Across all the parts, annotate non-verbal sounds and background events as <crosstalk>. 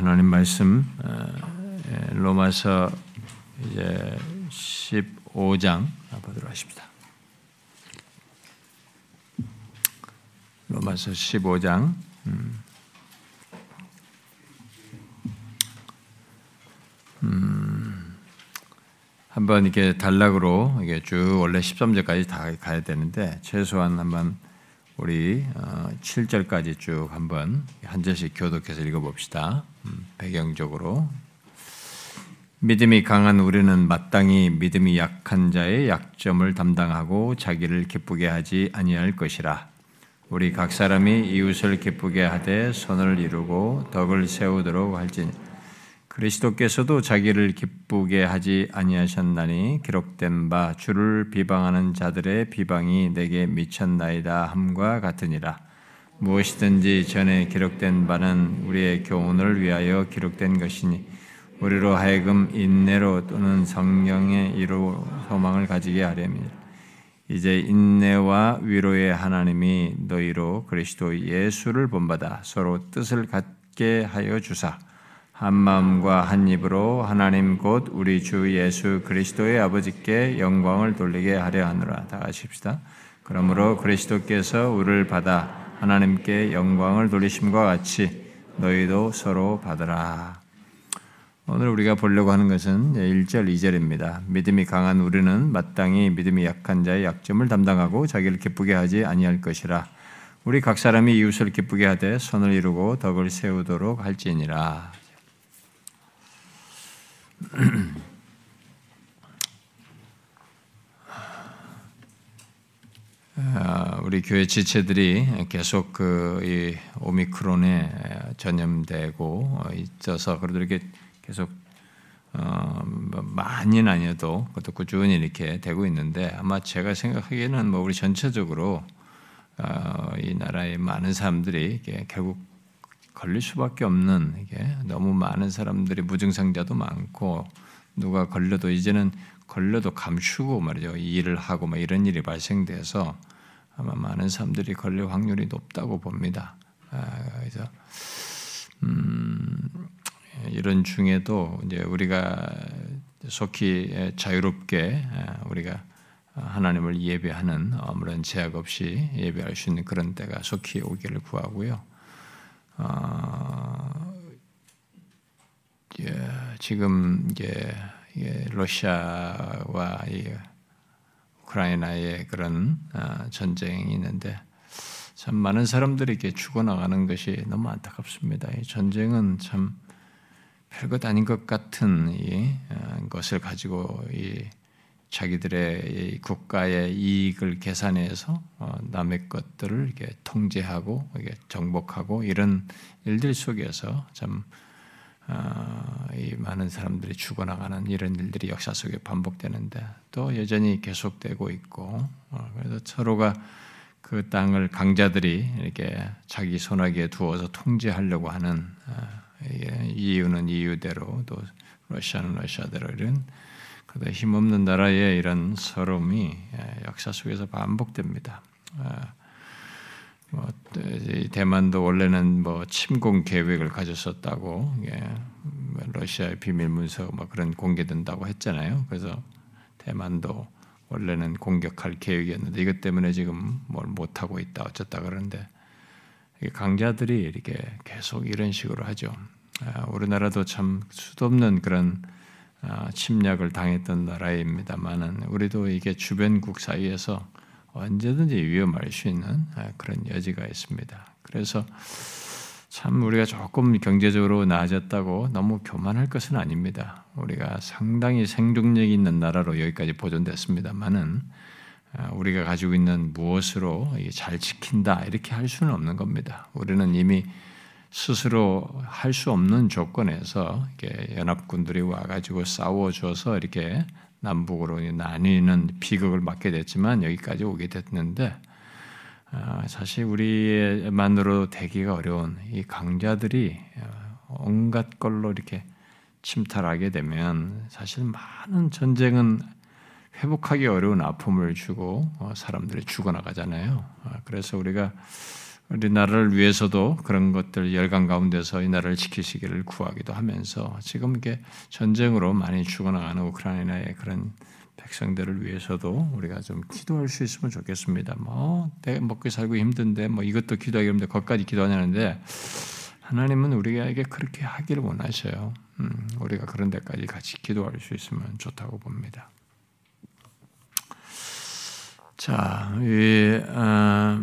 하나님 말씀 예, 로마서 이제 15장 보도록 하십니다. 로마서 15장 음, 음, 한번 이렇게 단락으로 이게 쭉 원래 13절까지 다 가야 되는데 최소한 한번 우리 7절까지 어, 쭉 한번 한 절씩 교독해서 읽어봅시다. 음, 배경적으로 믿음이 강한 우리는 마땅히 믿음이 약한 자의 약점을 담당하고 자기를 기쁘게 하지 아니할 것이라. 우리 각 사람이 이웃을 기쁘게 하되 선을 이루고 덕을 세우도록 할지니 그리스도께서도 자기를 기쁘게 하지 아니하셨나니 기록된 바 주를 비방하는 자들의 비방이 내게 미쳤나이다 함과 같으니라. 무엇이든지 전에 기록된 바는 우리의 교훈을 위하여 기록된 것이니 우리로 하여금 인내로 또는 성령의 이로 소망을 가지게 하려니 이제 인내와 위로의 하나님이 너희로 그리스도 예수를 본받아 서로 뜻을 갖게 하여 주사 한 마음과 한 입으로 하나님 곧 우리 주 예수 그리스도의 아버지께 영광을 돌리게 하려 하노라. 다 하십시다. 그러므로 그리스도께서 우리를 받아 하나님께 영광을 돌리심과 같이 너희도 서로 받으라. 오늘 우리가 보려고 하는 것은 1절, 2절입니다. 믿음이 강한 우리는 마땅히 믿음이 약한 자의 약점을 담당하고 자기를 기쁘게 하지 아니할 것이라. 우리 각 사람이 이웃을 기쁘게 하되 손을 이루고 덕을 세우도록 할지니라. <clears throat> 우리 교회 지체들이 계속 그 오미크론에 전염되고 있어서 그래도 이렇게 계속 어, 뭐 많이는 아니어도 그것도 꾸준히 이렇게 되고 있는데 아마 제가 생각하기에는 뭐 우리 전체적으로 어, 이 나라의 많은 사람들이 결국 걸릴 수밖에 없는 이게 너무 많은 사람들이 무증상자도 많고 누가 걸려도 이제는 걸려도 감추고 말이죠 일을 하고 막 이런 일이 발생돼서 아마 많은 사람들이 걸릴 확률이 높다고 봅니다. 아, 그래서 음, 이런 중에도 이제 우리가 속히 자유롭게 우리가 하나님을 예배하는 아무런 제약 없이 예배할 수 있는 그런 때가 속히 오기를 구하고요. 어, 예, 지금 이제 러시아와 우크라이나의 그런 어, 전쟁이 있는데 참 많은 사람들이 이렇게 죽어나가는 것이 너무 안타깝습니다. 이 전쟁은 참 별것 아닌 것 같은 이 어, 것을 가지고 이 자기들의 국가의 이익을 계산해서 어, 남의 것들을 이렇게 통제하고 이게 정복하고 이런 일들 속에서 참 어, 많은 사람들이 죽어나가는 이런 일들이 역사 속에 반복되는데 또 여전히 계속되고 있고 어, 그래서 서로가 그 땅을 강자들이 이렇게 자기 손아귀에 두어서 통제하려고 하는 이유는 이유대로 또 러시아는 러시아대로 이런 그다 힘없는 나라의 이런 서름이 예, 역사 속에서 반복됩니다. 아, 뭐 대만도 원래는 뭐 침공 계획을 가졌었다고 예, 뭐 러시아의 비밀 문서가 뭐 그런 공개된다고 했잖아요. 그래서 대만도 원래는 공격할 계획이었는데 이것 때문에 지금 뭘 못 하고 있다 어쩌다 그러는데 강자들이 이렇게 계속 이런 식으로 하죠. 아, 우리나라도 참 수없는 그런 아, 침략을 당했던 나라입니다만은 우리도 이게 주변국 사이에서 언제든지 위험할 수 있는 아, 그런 여지가 있습니다. 그래서 참 우리가 조금 경제적으로 나아졌다고 너무 교만할 것은 아닙니다. 우리가 상당히 생존력 있는 나라로 여기까지 보존됐습니다만은 아, 우리가 가지고 있는 무엇으로 잘 지킨다 이렇게 할 수는 없는 겁니다. 우리는 이미 스스로 할 수 없는 조건에서 연합군들이 와가지고 싸워줘서 이렇게 남북으로 나뉘는 비극을 맞게 됐지만 여기까지 오게 됐는데 아, 사실 우리만으로 되기가 어려운 이 강자들이 온갖 걸로 이렇게 침탈하게 되면 사실 많은 전쟁은 회복하기 어려운 아픔을 주고 어, 사람들이 죽어나가잖아요. 아, 그래서 우리가 우리 나라를 위해서도 그런 것들 열강 가운데서 이 나라를 지키시기를 구하기도 하면서 지금 이게 전쟁으로 많이 죽어나가는 우크라이나의 그런 백성들을 위해서도 우리가 좀 기도할 수 있으면 좋겠습니다. 뭐 먹고 살고 힘든데 뭐 이것도 기도하기 힘든데 거기까지 기도하냐는데 하나님은 우리에게 그렇게 하기를 원하셔요. 음, 우리가 그런 데까지 같이 기도할 수 있으면 좋다고 봅니다. 자, 이 어,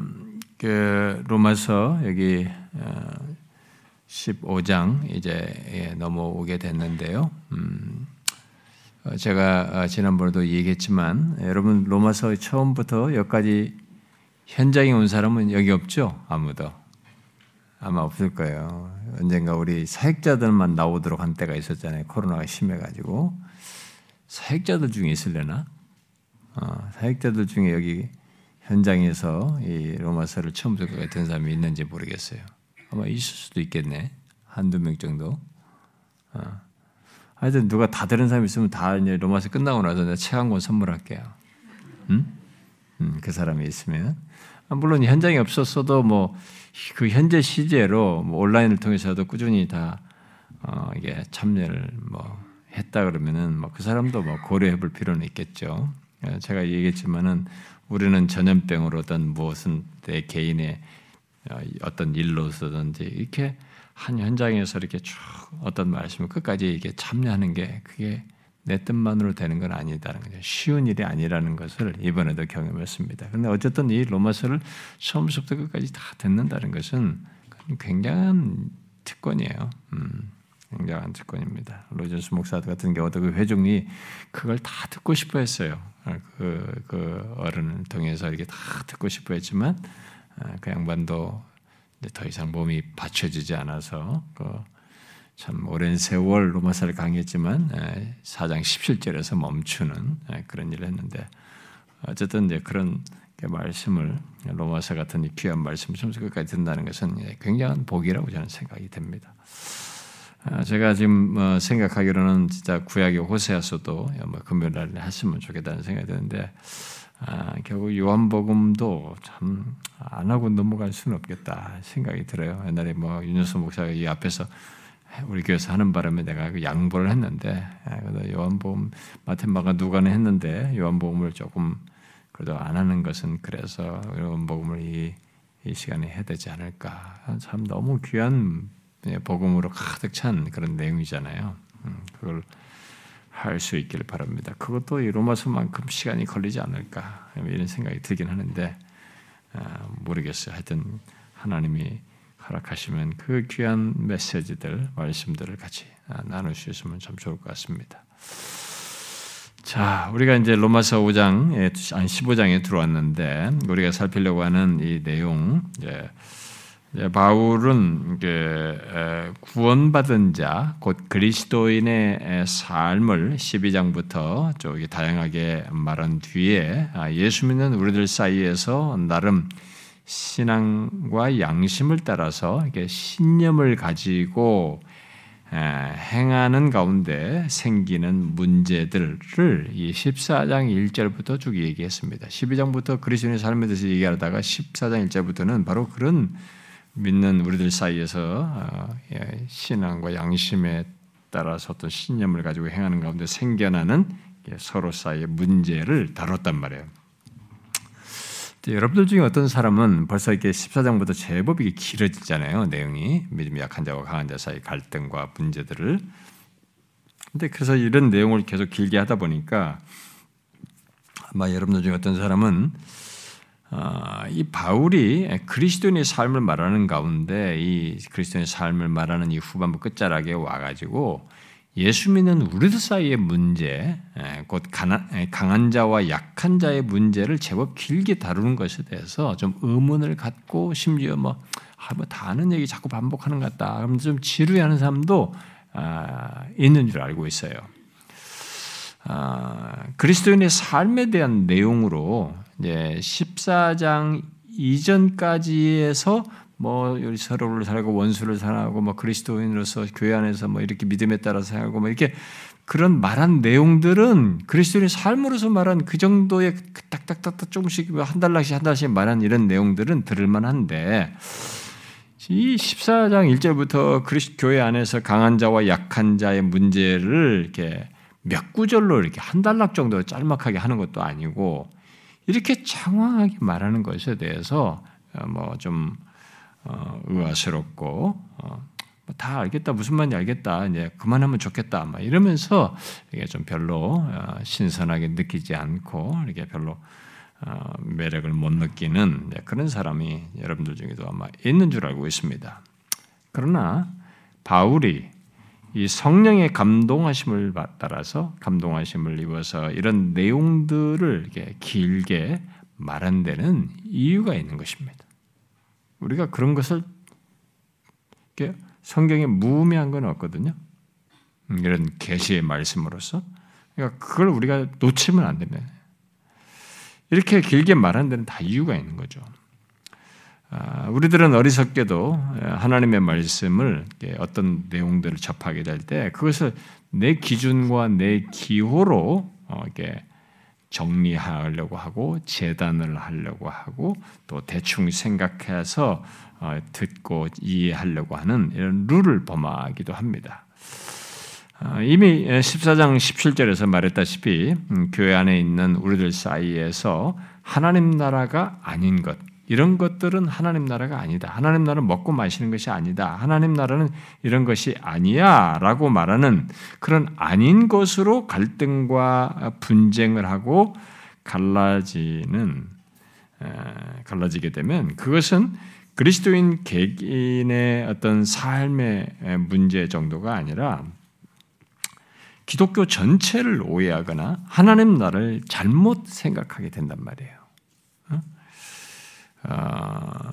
그 로마서 여기 어, 15장 이제 예, 넘어오게 됐는데요. 음, 어, 제가 어, 지난번에도 얘기했지만 여러분 로마서 처음부터 여기까지 현장에 온 사람은 여기 없죠? 아무도 아마 없을 거예요. 언젠가 우리 사역자들만 나오도록 한 때가 있었잖아요. 코로나가 심해가지고 사역자들 중에 있을래나? 어, 사역자들 중에 여기 현장에서 이 로마서를 처음부터 된 사람이 있는지 모르겠어요. 아마 있을 수도 있겠네. 한두 명 정도. 어. 하여튼 누가 다 들은 사람 있으면 다 이제 로마서 끝나고 나서 내가 책 한 권 선물할게요. 음? 음, 그 사람이 있으면. 아, 물론 현장에 없었어도 뭐 그 현재 시제로 뭐 온라인을 통해서도 꾸준히 다 어, 이게 참여를 뭐 했다 그러면은 뭐 그 사람도 뭐 고려해 볼 필요는 있겠죠. 어, 제가 얘기했지만은 우리는 전염병으로 어떤 무엇은 내 개인의 어, 어떤 일로서든지 이렇게 한 현장에서 이렇게 쭉 어떤 말씀을 끝까지 이게 참여하는 게 그게 내 뜻만으로 되는 건 아니다는 거죠. 쉬운 일이 아니라는 것을 이번에도 경험했습니다. 그런데 어쨌든 이 로마서를 처음부터 끝까지 다 듣는다는 것은 굉장한 특권이에요. 음, 굉장한 특권입니다. 로전스 목사 같은 경우도 그 회중이 그걸 다 듣고 싶어 했어요. 그, 그 어른을 통해서 이렇게 다 듣고 싶어 했지만 아, 그 양반도 더 이상 몸이 받쳐지지 않아서 그 참 오랜 세월 로마사를 강의했지만 4장 17절에서 멈추는 그런 일을 했는데 어쨌든 이제 그런 말씀을 로마서 같은 귀한 말씀을 끝까지 듣는다는 것은 굉장한 복이라고 저는 생각이 됩니다. 아, 제가 지금 뭐 생각하기로는 진짜 구약의 호세아서도 뭐 금요일 날 했으면 좋겠다는 생각이 드는데 아, 결국 요한복음도 참 안 하고 넘어갈 수는 없겠다 생각이 들어요. 옛날에 뭐 윤여수 목사가 이 앞에서 우리 교회에서 하는 바람에 내가 그 양보를 했는데 아, 그래도 요한복음 마테마가 누가는 했는데 요한복음을 조금 그래도 안 하는 것은 그래서 요한복음을 이, 이 시간에 해야 되지 않을까. 참 너무 귀한 예, 복음으로 가득 찬 그런 내용이잖아요. 음, 그걸 할 수 있기를 바랍니다. 그것도 이 로마서만큼 시간이 걸리지 않을까 이런 생각이 들긴 하는데 아, 모르겠어요. 하여튼 하나님이 허락하시면 그 귀한 메시지들, 말씀들을 같이 아, 나눌 수 있으면 참 좋을 것 같습니다. 자, 우리가 이제 로마서 5장, 한 15장에 들어왔는데 우리가 살피려고 하는 이 내용, 바울은 구원받은 자, 곧 그리스도인의 삶을 12장부터 저기 다양하게 말한 뒤에 아, 예수 믿는 우리들 사이에서 나름 신앙과 양심을 따라서 신념을 가지고 행하는 가운데 생기는 문제들을 이 14장 1절부터 쭉 얘기했습니다. 12장부터 그리스도인의 삶에 대해서 얘기하다가 14장 1절부터는 바로 그런 믿는 우리들 사이에서 어, 예, 신앙과 양심에 따라서 어떤 신념을 가지고 행하는 가운데 생겨나는 서로 사이의 문제를 다뤘단 말이에요. 여러분들 중에 어떤 사람은 벌써 이렇게 14장부터 제법 이게 길어지잖아요. 내용이 믿음이 약한 자와 강한 자 사이 갈등과 문제들을. 근데 그래서 이런 내용을 계속 길게 하다 보니까 아마 여러분들 중에 어떤 사람은 아, 이 바울이 그리스도인의 삶을 말하는 가운데 이 그리스도인의 삶을 말하는 이 후반부 끝자락에 와가지고 예수 믿는 우리들 사이의 문제, 곧 강한 자와 약한 자의 문제를 제법 길게 다루는 것에 대해서 좀 의문을 갖고 심지어 뭐, 아, 뭐다 아는 얘기 자꾸 반복하는 것 같다. 그럼 좀 지루해하는 사람도 아, 있는 줄 알고 있어요. 아, 그리스도인의 삶에 대한 내용으로 이제 14장 이전까지에서 뭐 서로를 살고 원수를 사랑하고 뭐 그리스도인으로서 교회 안에서 뭐 이렇게 믿음에 따라 살고 뭐 이렇게 그런 말한 내용들은 그리스도인의 삶으로서 말한 그 정도의 그 딱딱딱딱 조금씩 뭐한 달락씩 한 달씩 말한 이런 내용들은 들을 만한데 이 14장 1절부터 그리스 교회 안에서 강한 자와 약한 자의 문제를 이렇게 몇 구절로 이렇게 한 달락 정도 짤막하게 하는 것도 아니고 이렇게 장황하게 말하는 것에 대해서 어, 뭐좀 어, 의아스럽고 어, 뭐다 알겠다 무슨 말인지 알겠다 이제 그만하면 좋겠다 막 이러면서 이게 좀 별로 신선하게 느끼지 않고 이렇게 별로 매력을 못 느끼는 그런 사람이 여러분들 중에도 아마 있는 줄 알고 있습니다. 그러나 바울이 이 성령의 감동하심을 따라서 감동하심을 입어서 이런 내용들을 이렇게 길게 말한 데는 이유가 있는 것입니다. 우리가 그런 것을 성경에 무의미한 건 없거든요. 음, 이런 계시의 말씀으로서 그러니까 그걸 우리가 놓치면 안 됩니다. 이렇게 길게 말한 데는 다 이유가 있는 거죠. 아, 우리들은 어리석게도 하나님의 말씀을 어떤 내용들을 접하게 될 때 그것을 내 기준과 내 기호로 어, 이렇게 정리하려고 하고 재단을 하려고 하고 또 대충 생각해서 어, 듣고 이해하려고 하는 이런 룰을 범하기도 합니다. 아, 이미 14장 17절에서 말했다시피 음, 교회 안에 있는 우리들 사이에서 하나님 나라가 아닌 것 이런 것들은 하나님 나라가 아니다. 하나님 나라는 먹고 마시는 것이 아니다. 하나님 나라는 이런 것이 아니야. 라고 말하는 그런 아닌 것으로 갈등과 분쟁을 하고 갈라지는, 갈라지게 되면 그것은 그리스도인 개인의 어떤 삶의 문제 정도가 아니라 기독교 전체를 오해하거나 하나님 나라를 잘못 생각하게 된단 말이에요. 어,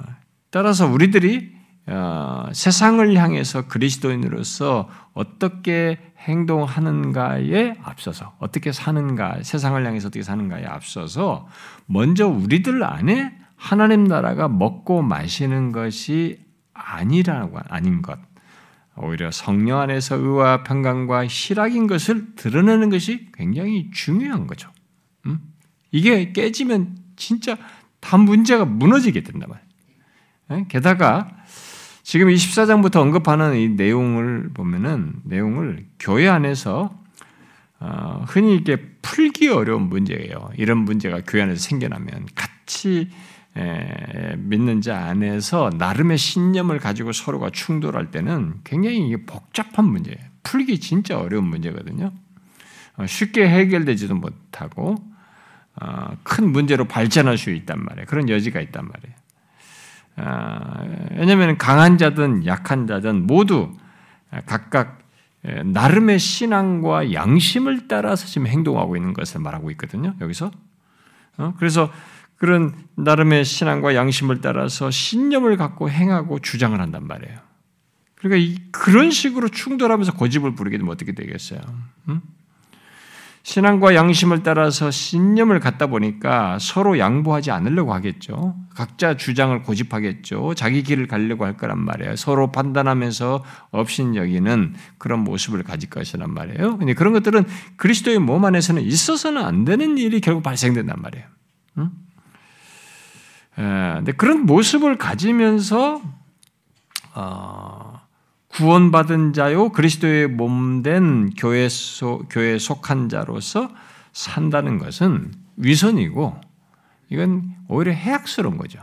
따라서 우리들이 어, 세상을 향해서 그리스도인으로서 어떻게 행동하는가에 앞서서 어떻게 사는가 세상을 향해서 어떻게 사는가에 앞서서 먼저 우리들 안에 하나님 나라가 먹고 마시는 것이 아니라고 아닌 것 오히려 성령 안에서 의와 평강과 희락인 것을 드러내는 것이 굉장히 중요한 거죠. 음? 이게 깨지면 진짜 다 문제가 무너지게 된단 말이에요. 예? 게다가 지금 24장부터 언급하는 이 내용을 보면은 내용을 교회 안에서 어, 흔히 이게 풀기 어려운 문제예요. 이런 문제가 교회 안에서 생겨나면 같이 믿는 자 안에서 나름의 신념을 가지고 서로가 충돌할 때는 굉장히 이게 복잡한 문제예요. 풀기 진짜 어려운 문제거든요. 어, 쉽게 해결되지도 못하고 어, 큰 문제로 발전할 수 있단 말이에요. 그런 여지가 있단 말이에요. 어, 왜냐하면 강한 자든 약한 자든 모두 각각 나름의 신앙과 양심을 따라서 지금 행동하고 있는 것을 말하고 있거든요. 여기서 그래서 그런 나름의 신앙과 양심을 따라서 신념을 갖고 행하고 주장을 한단 말이에요. 그러니까 그런 식으로 충돌하면서 고집을 부리게 되면 어떻게 되겠어요? 음? 신앙과 양심을 따라서 신념을 갖다 보니까 서로 양보하지 않으려고 하겠죠. 각자 주장을 고집하겠죠. 자기 길을 가려고 할 거란 말이에요. 서로 판단하면서 업신여기는 그런 모습을 가질 것이란 말이에요. 근데 그런 것들은 그리스도의 몸 안에서는 있어서는 안 되는 일이 결국 발생된단 말이에요. 응? 에, 근데 그런 모습을 가지면서 어, 구원받은 자요 그리스도의 몸된 교회 속 교회에 속한 자로서 산다는 것은 위선이고 이건 오히려 해악스러운 거죠.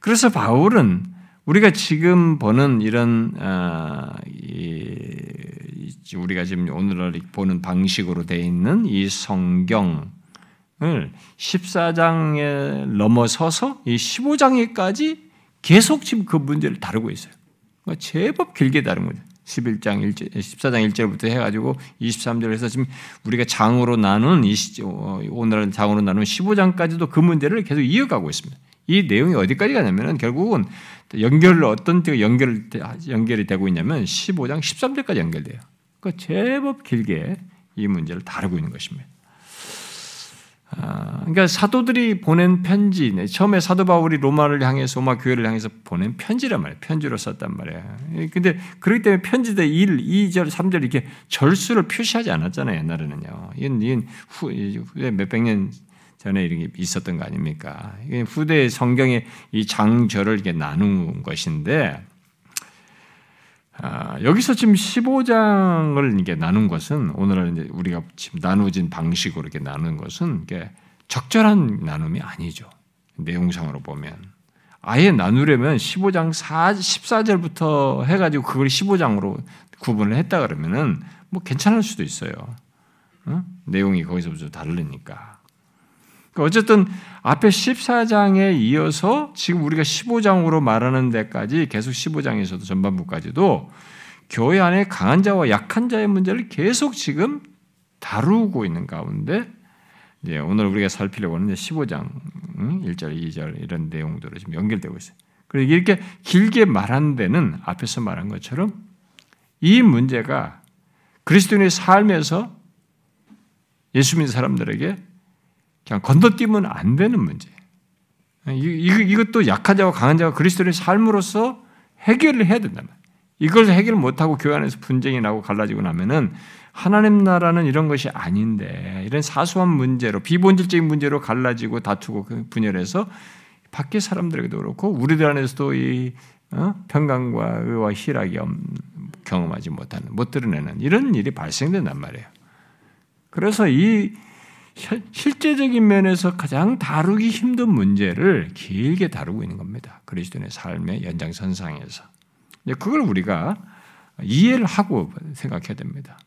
그래서 바울은 우리가 지금 보는 이런 어, 우리가 지금 오늘 보는 방식으로 되어 있는 이 성경을 14장에 넘어서서 이 15장에까지 계속 지금 그 문제를 다루고 있어요. 뭐 제법 길게 다른 거죠. 11장 1절, 14장 1절부터 해가지고 23절에서 지금 우리가 장으로 나눈 어, 오늘은 장으로 나눈 15장까지도 그 문제를 계속 이어가고 있습니다. 이 내용이 어디까지 가냐면은 결국은 연결을 어떤 때 연결 연결이 되고 있냐면 15장 13절까지 연결돼요. 그 제법 길게 이 문제를 다루고 있는 것입니다. 아, 그러니까 사도들이 보낸 편지, 처음에 사도 바울이 로마를 향해서 로마 교회를 향해서 보낸 편지란 말이에요. 편지로 썼단 말이에요. 근데 그렇기 때문에 편지대 1, 2절, 3절 이렇게 절수를 표시하지 않았잖아요. 옛날에는요. 이건, 이건 후, 후에 몇백 년 전에 이렇게 있었던 거 아닙니까? 후대 성경의 이 장절을 이렇게 나눈 것인데, 아, 여기서 지금 15장을 이게 나눈 것은 오늘날 이제 우리가 지금 나누진 방식으로 이렇게 나눈 것은 이게 적절한 나눔이 아니죠. 내용상으로 보면 아예 나누려면 15장 4, 14절부터 해가지고 그걸 15장으로 구분을 했다 그러면은 뭐 괜찮을 수도 있어요. 어? 내용이 거기서부터 다르니까. 그러니까 어쨌든 앞에 14장에 이어서 지금 우리가 15장으로 말하는 데까지 계속 15장에서도 전반부까지도 교회 안에 강한 자와 약한 자의 문제를 계속 지금 다루고 있는 가운데 이제 오늘 우리가 살피려고 하는 15장 1절, 2절 이런 내용들로 지금 연결되고 있어요. 그리고 이렇게 길게 말한 데는 앞에서 말한 것처럼 이 문제가 그리스도인의 삶에서 예수 믿는 사람들에게 그냥 건너뛰면 안 되는 문제. 이것도 약한 자와 강한 자가 그리스도의 삶으로서 해결을 해야 된다 이걸 해결 못하고 교회 안에서 분쟁이 나고 갈라지고 나면은 하나님 나라는 이런 것이 아닌데 이런 사소한 문제로 비본질적인 문제로 갈라지고 다투고 그 분열해서 밖에 사람들에게도 그렇고 우리들 안에서도 이 어? 평강과 의와 희락이 경험하지 못하는 못 드러내는 이런 일이 발생된단 말이에요. 그래서 이 실제적인 면에서 가장 다루기 힘든 문제를 길게 다루고 있는 겁니다. 그리스도의 삶의 연장선상에서. 그걸 우리가 이해를 하고 생각해야 됩니다.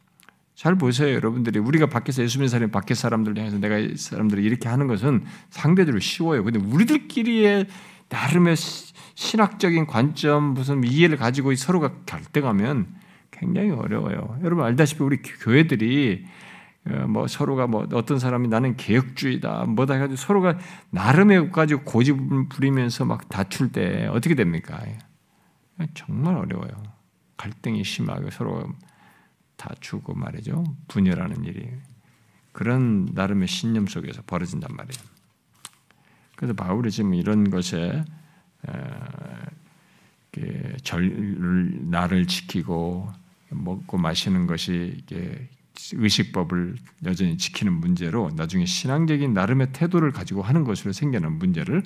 잘 보세요, 여러분들이. 우리가 밖에서 예수 믿는 사람이 밖에 사람들 향해서 내가 사람들이 이렇게 하는 것은 상대적으로 쉬워요. 근데 우리들끼리의 나름의 신학적인 관점, 무슨 이해를 가지고 서로가 갈등하면 굉장히 어려워요. 여러분 알다시피 우리 교회들이 어, 뭐 서로가 뭐 어떤 사람이 나는 개혁주의다 뭐다 해가지고 서로가 나름의 가지고 고집 부리면서 막 다툴 때 어떻게 됩니까? 정말 어려워요. 갈등이 심하고 서로 다투고 말이죠. 분열하는 일이 그런 나름의 신념 속에서 벌어진단 말이에요. 그래서 바울이 지금 이런 것에 절 나를 지키고 먹고 마시는 것이 이게 의식법을 여전히 지키는 문제로 나중에 신앙적인 나름의 태도를 가지고 하는 것으로 생겨난 문제를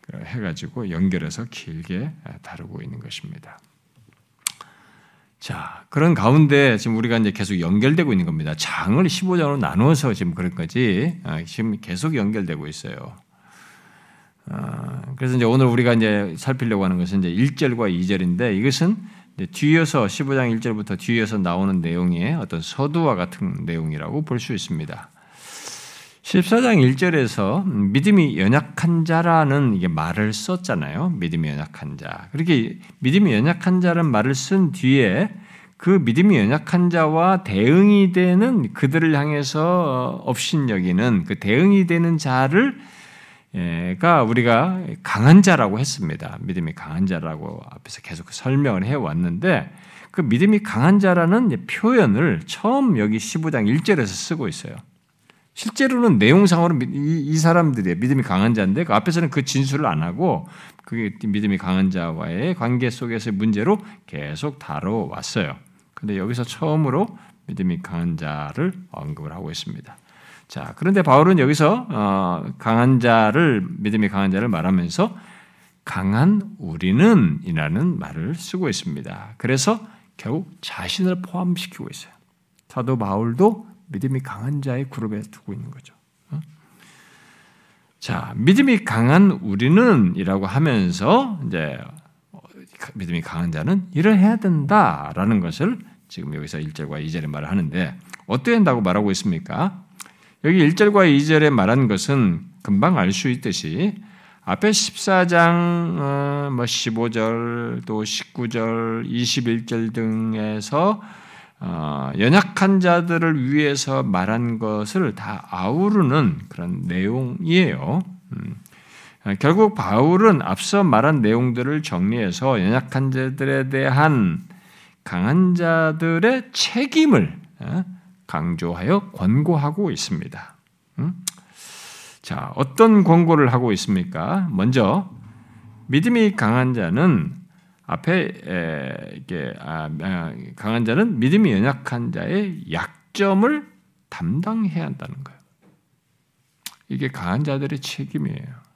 그 해가지고 연결해서 길게 다루고 있는 것입니다. 자, 그런 가운데 지금 우리가 이제 계속 연결되고 있는 겁니다. 장을 15장으로 나누어서 지금 그런 거지. 아, 지금 계속 연결되고 있어요. 아, 그래서 이제 오늘 우리가 이제 살피려고 하는 것은 이제 1절과 2절인데 이것은 뒤에서 15장 1절부터 뒤에서 나오는 내용의 어떤 서두와 같은 내용이라고 볼 수 있습니다. 14장 1절에서 믿음이 연약한 자라는 이게 말을 썼잖아요. 믿음이 연약한 자. 그렇게 믿음이 연약한 자라는 말을 쓴 뒤에 그 믿음이 연약한 자와 대응이 되는 그들을 향해서 업신여기는 그 대응이 되는 자를 가 우리가 강한 자라고 했습니다. 믿음이 강한 자라고 앞에서 계속 설명을 해 왔는데 그 믿음이 강한 자라는 표현을 처음 여기 15장 1절에서 쓰고 있어요. 실제로는 내용상으로 이, 사람들이 믿음이 강한 자인데 그 앞에서는 그 진술을 안 하고 그 믿음이 강한 자와의 관계 속에서의 문제로 계속 다뤄왔어요. 근데 여기서 처음으로 믿음이 강한 자를 언급을 하고 있습니다. 자, 그런데 바울은 여기서 어, 강한 자를 믿음이 강한 자를 말하면서 강한 우리는이라는 말을 쓰고 있습니다. 그래서 결국 자신을 포함시키고 있어요. 사도 바울도 믿음이 강한 자의 그룹에 두고 있는 거죠. 어? 자, 믿음이 강한 우리는이라고 하면서 이제 믿음이 강한 자는 일을 해야 된다라는 것을 지금 여기서 1절과 2절에 말을 하는데 어떻게 한다고 말하고 있습니까? 여기 1절과 2절에 말한 것은 금방 알 수 있듯이 앞에 14장 어, 뭐 15절 또 19절 21절 등에서 어, 연약한 자들을 위해서 말한 것을 다 아우르는 그런 내용이에요. 음. 결국 바울은 앞서 말한 내용들을 정리해서 연약한 자들에 대한 강한 자들의 책임을 어, 강조하여 권고하고 있습니다. 음? 자, 어떤 권고를 하고 있습니까? 먼저 믿음이 강한 자는 앞에 이게 아, 아, 강한 자는 믿음이 연약한 자의 약점을 담당해야 한다는 거예요. 이게 강한 자들의 책임이에요.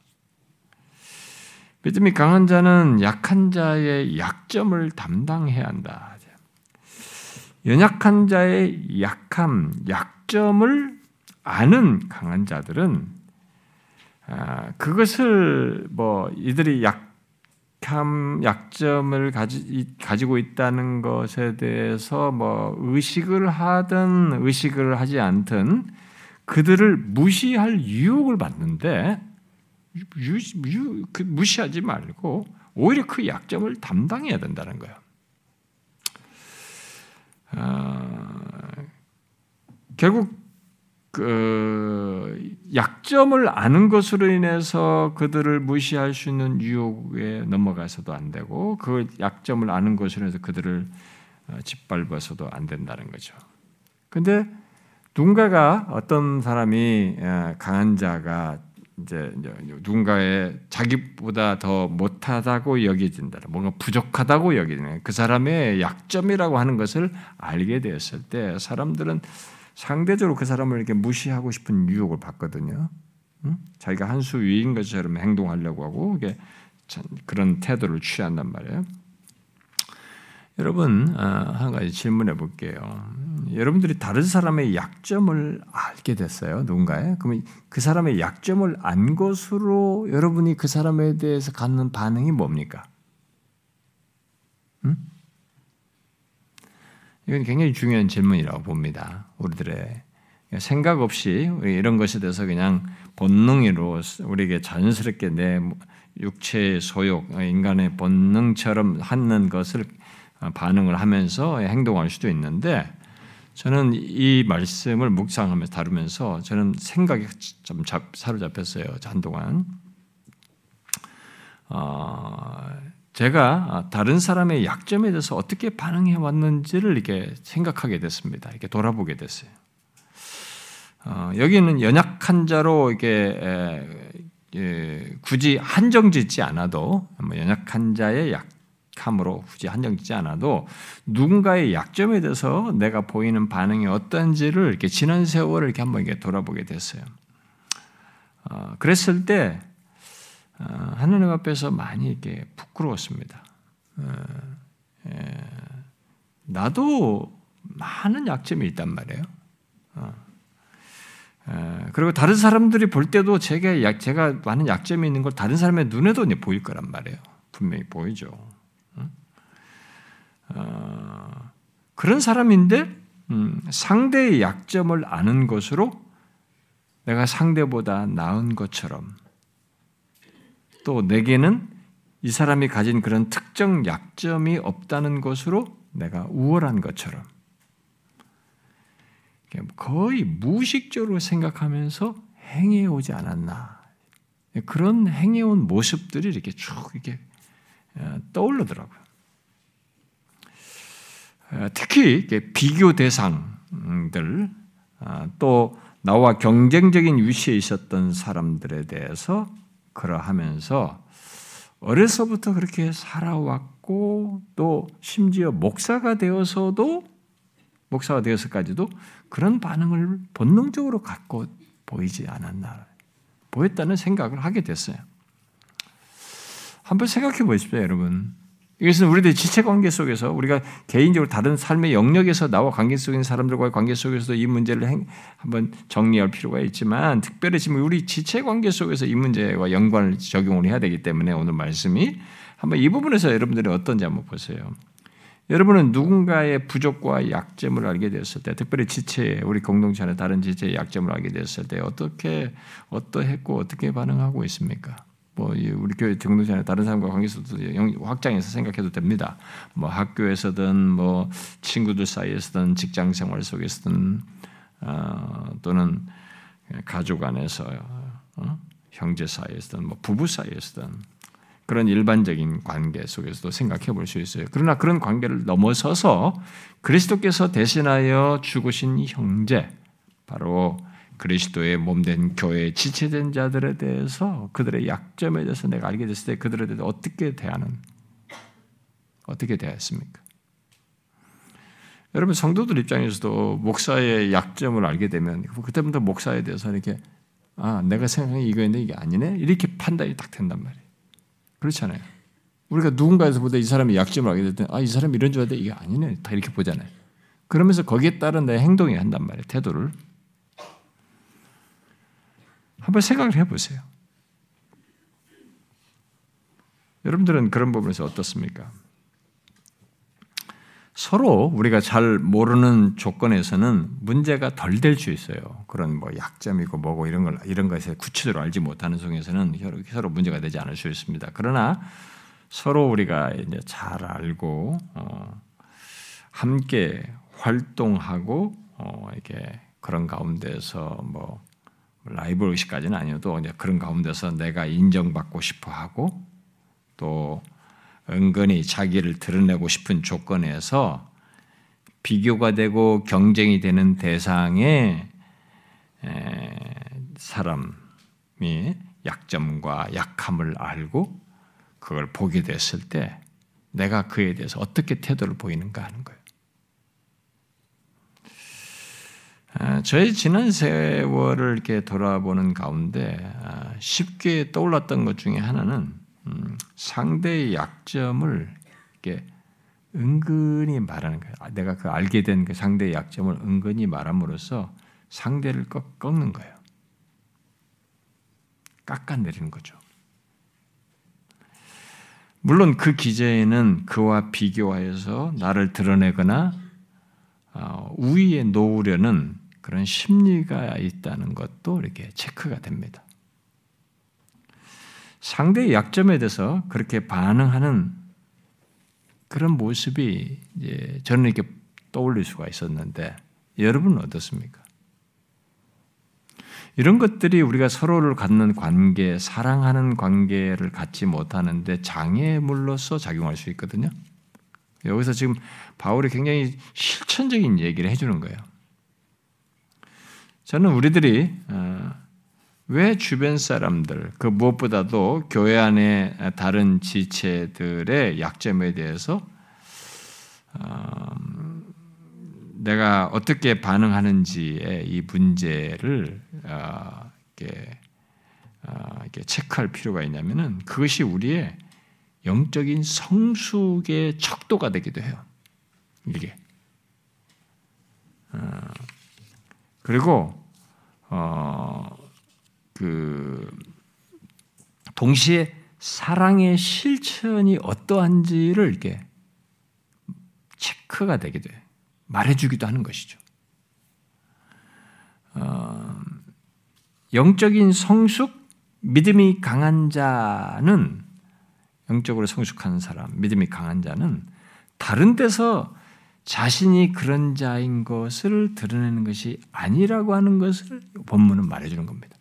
믿음이 강한 자는 약한 자의 약점을 담당해야 한다. 연약한 자의 약함, 약점을 아는 강한 자들은 아, 그것을 뭐 이들이 약함, 약점을 가지, 가지고 있다는 것에 대해서 뭐 의식을 하든 의식을 하지 않든 그들을 무시할 유혹을 받는데 유, 유, 그 무시하지 말고 오히려 그 약점을 담당해야 된다는 거예요. 아, 결국 그 약점을 아는 것으로 인해서 그들을 무시할 수 있는 유혹에 넘어가서도 안 되고 그 약점을 아는 것으로 해서 그들을 어, 짓밟아서도 안 된다는 거죠. 근데 누군가가 어떤 사람이 어, 강한 자가 이제 누군가의 자기보다 더 못하다고 여겨진다, 뭔가 부족하다고 여기는 그 사람의 약점이라고 하는 것을 알게 되었을 때 사람들은 상대적으로 그 사람을 이렇게 무시하고 싶은 유혹을 받거든요. 응? 자기가 한 수 위인 것처럼 행동하려고 하고 그런 태도를 취한단 말이에요. 여러분 아, 한 가지 질문해 볼게요. 여러분들이 다른 사람의 약점을 알게 됐어요. 누군가의 그러면 그 사람의 약점을 안 것으로 여러분이 그 사람에 대해서 갖는 반응이 뭡니까? 음? 이건 굉장히 중요한 질문이라고 봅니다. 우리들의 생각 없이 이런 것에 대해서 그냥 본능으로 우리에게 자연스럽게 내 육체의 소욕, 인간의 본능처럼 하는 것을 반응을 하면서 행동할 수도 있는데 저는 이 말씀을 묵상하면서 다루면서 저는 생각이 좀 사로잡혔어요. 한동안. 어, 제가 다른 사람의 약점에 대해서 어떻게 반응해 왔는지를 이렇게 생각하게 됐습니다. 이렇게 돌아보게 됐어요. 어, 여기는 연약한 자로 이게 굳이 한정 짓지 않아도 뭐 연약한 자의 약 약함으로 굳이 한정 짓지 않아도 누군가의 약점에 대해서 내가 보이는 반응이 어떤지를 이렇게 지난 세월을 이렇게 한번 이렇게 돌아보게 됐어요. 어, 그랬을 때 어, 하나님 앞에서 많이 이렇게 부끄러웠습니다. 어, 예, 나도 많은 약점이 있단 말이에요. 어. 예, 그리고 다른 사람들이 볼 때도 제가 제가 많은 약점이 있는 걸 다른 사람의 눈에도 보일 거란 말이에요. 분명히 보이죠. 어, 그런 사람인데 음, 상대의 약점을 아는 것으로 내가 상대보다 나은 것처럼 또 내게는 이 사람이 가진 그런 특정 약점이 없다는 것으로 내가 우월한 것처럼 거의 무의식적으로 생각하면서 행해 오지 않았나 그런 행해 온 모습들이 이렇게 쭉 이렇게 어, 떠오르더라고요. 어, 특히 비교 대상들 아, 또 나와 경쟁적인 위치에 있었던 사람들에 대해서 그러하면서 어려서부터 그렇게 살아왔고 또 심지어 목사가 되어서도 목사가 되어서까지도 그런 반응을 본능적으로 갖고 보이지 않았나 보였다는 생각을 하게 됐어요. 한번 생각해 보십시오, 여러분. 이것은 우리들의 지체 관계 속에서 우리가 개인적으로 다른 삶의 영역에서 나와 관계 속인 사람들과의 관계 속에서도 이 문제를 행, 한번 정리할 필요가 있지만 특별히 지금 우리 지체 관계 속에서 이 문제와 연관을 적용을 해야 되기 때문에 오늘 말씀이 한번 이 부분에서 여러분들이 어떤지 한번 보세요. 여러분은 누군가의 부족과 약점을 알게 되었을 때, 특별히 지체, 우리 공동체 안에 다른 지체의 약점을 알게 되었을 때 어떻게 어떠했고 어떻게 반응하고 있습니까? 뭐 우리 교회 정동전에 다른 사람과 관계에서도 확장해서 생각해도 됩니다. 뭐 학교에서든 뭐 친구들 사이에서든 직장 생활 속에서든 어, 또는 가족 안에서 어? 형제 사이에서든 뭐 부부 사이에서든 그런 일반적인 관계 속에서도 생각해 볼 수 있어요. 그러나 그런 관계를 넘어서서 그리스도께서 대신하여 죽으신 형제 바로 그리스도의 몸된 교회에 지체된 자들에 대해서 그들의 약점에 대해서 내가 알게 됐을 때 그들에 대해서 어떻게 대하는 어떻게 대했습니까? 여러분 성도들 입장에서도 목사의 약점을 알게 되면 그때부터 목사에 대해서 이렇게 아 내가 생각한 이거인데 이게 아니네 이렇게 판단이 딱 된단 말이에요. 그렇잖아요. 우리가 누군가에서 보다 이 사람이 약점을 알게 됐더니 아이 사람이 이런 줄 알았는데 이게 아니네 다 이렇게 보잖아요. 그러면서 거기에 따른 내 행동이 한단 말이에요. 태도를 한번 생각을 해보세요. 여러분들은 그런 부분에서 어떻습니까? 서로 우리가 잘 모르는 조건에서는 문제가 덜 될 수 있어요. 그런 뭐 약점이고 뭐고 이런 걸 이런 것에 구체적으로 알지 못하는 속에서는 서로 문제가 되지 않을 수 있습니다. 그러나 서로 우리가 이제 잘 알고 어, 함께 활동하고 어, 이렇게 그런 가운데서 뭐 라이벌 의식까지는 아니어도 이제 그런 가운데서 내가 인정받고 싶어 하고 또 은근히 자기를 드러내고 싶은 조건에서 비교가 되고 경쟁이 되는 대상의 사람이 약점과 약함을 알고 그걸 보게 됐을 때 내가 그에 대해서 어떻게 태도를 보이는가 하는 거예요. 아, 저희 지난 세월을 이렇게 돌아보는 가운데 아, 쉽게 떠올랐던 것 중에 하나는 음, 상대의 약점을 이렇게 은근히 말하는 거예요. 아, 내가 그 알게 된 그 상대의 약점을 은근히 말함으로써 상대를 꺾는 거예요. 깎아내리는 거죠. 물론 그 기제에는 그와 비교하여서 나를 드러내거나 어, 우위에 놓으려는 그런 심리가 있다는 것도 이렇게 체크가 됩니다. 상대의 약점에 대해서 그렇게 반응하는 그런 모습이 이제 저는 이렇게 떠올릴 수가 있었는데 여러분은 어떻습니까? 이런 것들이 우리가 서로를 갖는 관계, 사랑하는 관계를 갖지 못하는데 장애물로서 작용할 수 있거든요. 여기서 지금 바울이 굉장히 실천적인 얘기를 해주는 거예요. 저는 우리들이 어, 왜 주변 사람들, 그 무엇보다도 교회 안에 다른 지체들의 약점에 대해서 어, 내가 어떻게 반응하는지의 이 문제를 어, 이렇게, 이렇게 체크할 필요가 있냐면은 그것이 우리의 영적인 성숙의 척도가 되기도 해요. 이게. 그리고 어, 그 동시에 사랑의 실천이 어떠한지를 이렇게 체크가 되게 돼 말해주기도 하는 것이죠. 어, 영적인 성숙, 믿음이 강한 자는 영적으로 성숙한 사람, 믿음이 강한 자는 다른 데서 자신이 그런 자인 것을 드러내는 것이 아니라고 하는 것을 본문은 말해주는 겁니다.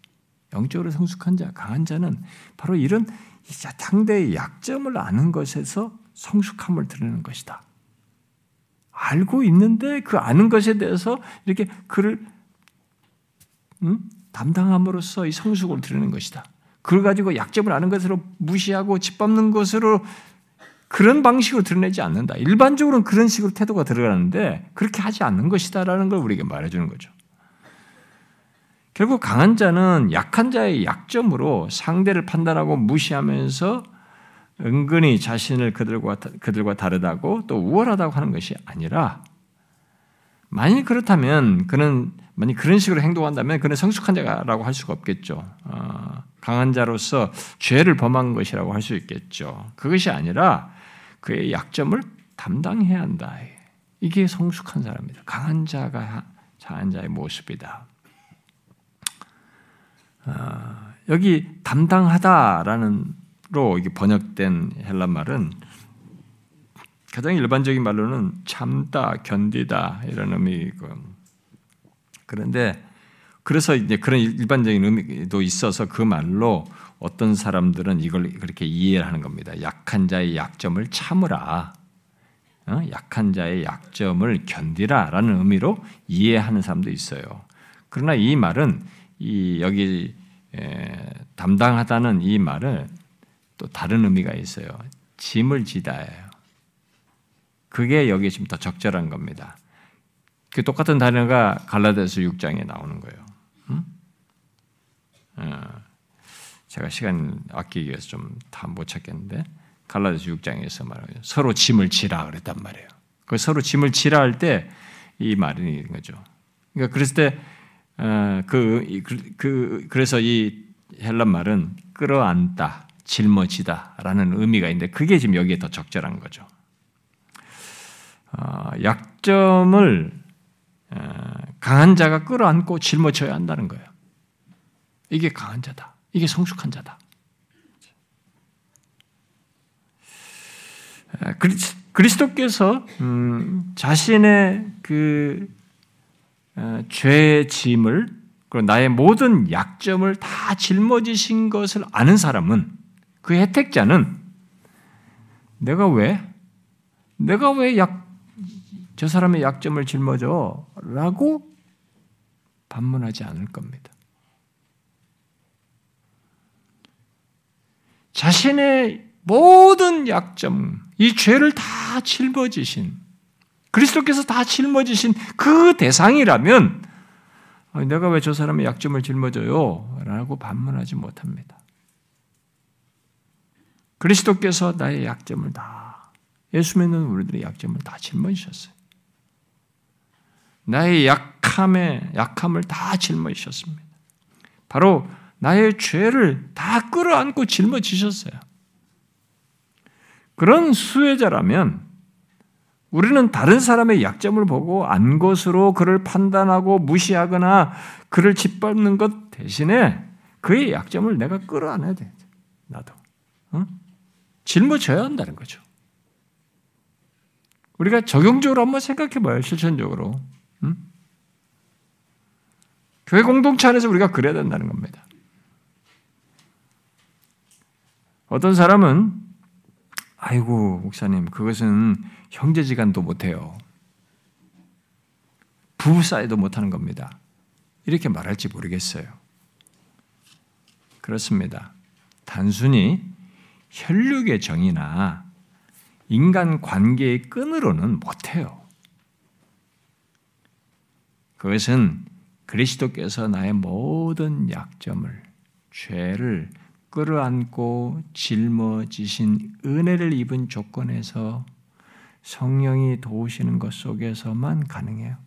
영적으로 성숙한 자, 강한 자는 바로 이런 상대의 약점을 아는 것에서 성숙함을 드러내는 것이다. 알고 있는데 그 아는 것에 대해서 이렇게 그를 음? 담당함으로써 이 성숙을 드리는 것이다. 그걸 가지고 약점을 아는 것으로 무시하고 짓밟는 것으로 그런 방식으로 드러내지 않는다. 일반적으로는 그런 식으로 태도가 들어가는데 그렇게 하지 않는 것이다라는 걸 우리에게 말해주는 거죠. 결국 강한 자는 약한 자의 약점으로 상대를 판단하고 무시하면서 은근히 자신을 그들과, 그들과 다르다고 또 우월하다고 하는 것이 아니라 만일 그렇다면 그는 만약 그런 식으로 행동한다면 그는 성숙한 자라고 할 수가 없겠죠. 어, 강한 자로서 죄를 범한 것이라고 할 수 있겠죠. 그것이 아니라 그의 약점을 담당해야 한다. 이게 성숙한 사람입니다. 강한 자가 강한 자의 모습이다. 아, 여기 담당하다라는로 번역된 헬라 말은 가장 일반적인 말로는 참다, 견디다 이런 의미고 그런데 그래서 이제 그런 일반적인 의미도 있어서 그 말로 어떤 사람들은 이걸 그렇게 이해하는 겁니다. 약한 자의 약점을 참으라. 어? 약한 자의 약점을 견디라 라는 의미로 이해하는 사람도 있어요. 그러나 이 말은 이 여기 에, 담당하다는 이 말을 또 다른 의미가 있어요. 짐을 지다예요. 그게 여기 지금 더 적절한 겁니다. 그 똑같은 단어가 갈라디아서 6장에 나오는 거예요. 음? 어, 제가 시간 아끼기 위해서 좀 다 못 찾겠는데 갈라디아서 6장에서 말하죠. 서로 짐을 지라 그랬단 말이에요. 그 서로 짐을 지라 할 때 이 말이 있는 거죠. 그러니까 그랬을 때 어, 그, 그, 그, 그래서 이 헬란 말은 끌어안다, 짊어지다라는 의미가 있는데 그게 지금 여기에 더 적절한 거죠. 어, 약점을 어, 강한 자가 끌어안고 짊어져야 한다는 거예요. 이게 강한 자다. 이게 성숙한 자다. 그리스도께서 음, 자신의 그 어, 죄의 짐을 그리고 나의 모든 약점을 다 짊어지신 것을 아는 사람은 그 혜택자는 내가 왜 내가 왜 약 저 사람의 약점을 짊어져? 라고 반문하지 않을 겁니다. 자신의 모든 약점, 이 죄를 다 짊어지신 그리스도께서 다 짊어지신 그 대상이라면 내가 왜 저 사람의 약점을 짊어져요? 라고 반문하지 못합니다. 그리스도께서 나의 약점을 다 예수 믿는 우리들의 약점을 다 짊어지셨어요. 나의 약함에 약함을 다 짊어지셨습니다. 바로 나의 죄를 다 끌어안고 짊어지셨어요. 그런 수혜자라면 우리는 다른 사람의 약점을 보고 안 것으로 그를 판단하고 무시하거나 그를 짓밟는 것 대신에 그의 약점을 내가 끌어안아야 돼. 나도. 어? 짊어져야 한다는 거죠. 우리가 적용적으로 한번 생각해 봐요. 실천적으로. 응? 교회 공동체 안에서 우리가 그래야 된다는 겁니다. 어떤 사람은 아이고 목사님 그것은 형제지간도 못해요. 부부 사이도 못하는 겁니다. 이렇게 말할지 모르겠어요. 그렇습니다. 단순히 혈육의 정이나 인간 관계의 끈으로는 못해요. 그것은 그리스도께서 나의 모든 약점을, 죄를 끌어안고 짊어지신 은혜를 입은 조건에서 성령이 도우시는 것 속에서만 가능해요.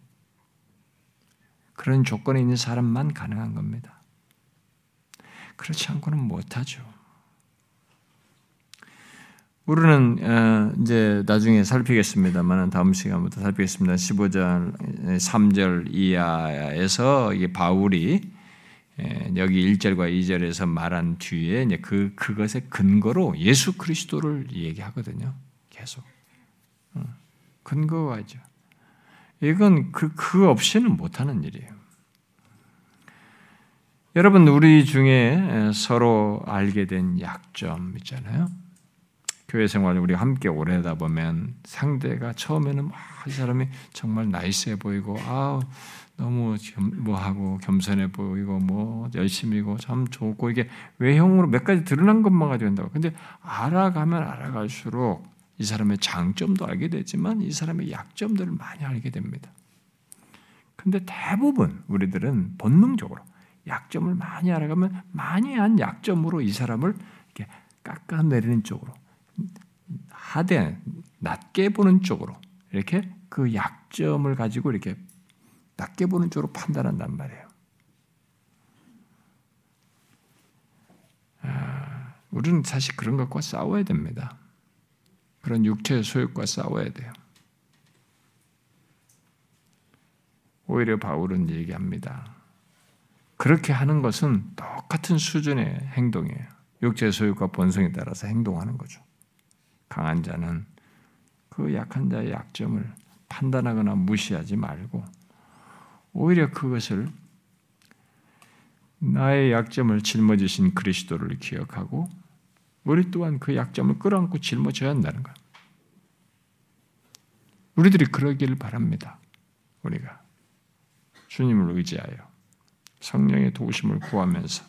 그런 조건에 있는 사람만 가능한 겁니다. 그렇지 않고는 못하죠. 우리는 어, 이제 나중에 살피겠습니다만 다음 시간부터 살피겠습니다. 15절 3절 이하에서 바울이 여기 1절과 2절에서 말한 뒤에 그 그것의 근거로 예수 그리스도를 얘기하거든요. 계속. 근거가죠. 이건 그, 그 없이는 못하는 일이에요. 여러분, 우리 중에 서로 알게 된 약점 있잖아요. 교회 생활을 우리 함께 오래 하다 보면 상대가 처음에는 이 사람이 정말 나이스해 보이고, 아 너무 뭐하고 겸손해 보이고, 뭐 열심히고 참 좋고, 이게 외형으로 몇 가지 드러난 것만 가지고 된다고. 근데 알아가면 알아갈수록 이 사람의 장점도 알게 되지만 이 사람의 약점들을 많이 알게 됩니다. 근데 대부분 우리들은 본능적으로 약점을 많이 알아가면 많이 한 약점으로 이 사람을 이렇게 깎아내리는 쪽으로 하대 낮게 보는 쪽으로 이렇게 그 약점을 가지고 이렇게 낮게 보는 쪽으로 판단한단 말이에요. 아, 우리는 사실 그런 것과 싸워야 됩니다. 그런 육체의 소욕과 싸워야 돼요. 오히려 바울은 얘기합니다. 그렇게 하는 것은 똑같은 수준의 행동이에요. 육체의 소욕과 본성에 따라서 행동하는 거죠. 강한 자는 그 약한 자의 약점을 판단하거나 무시하지 말고 오히려 그것을 나의 약점을 짊어지신 그리스도를 기억하고 우리 또한 그 약점을 끌어안고 짊어져야 한다는 것. 우리들이 그러기를 바랍니다. 우리가 주님을 의지하여 성령의 도우심을 구하면서.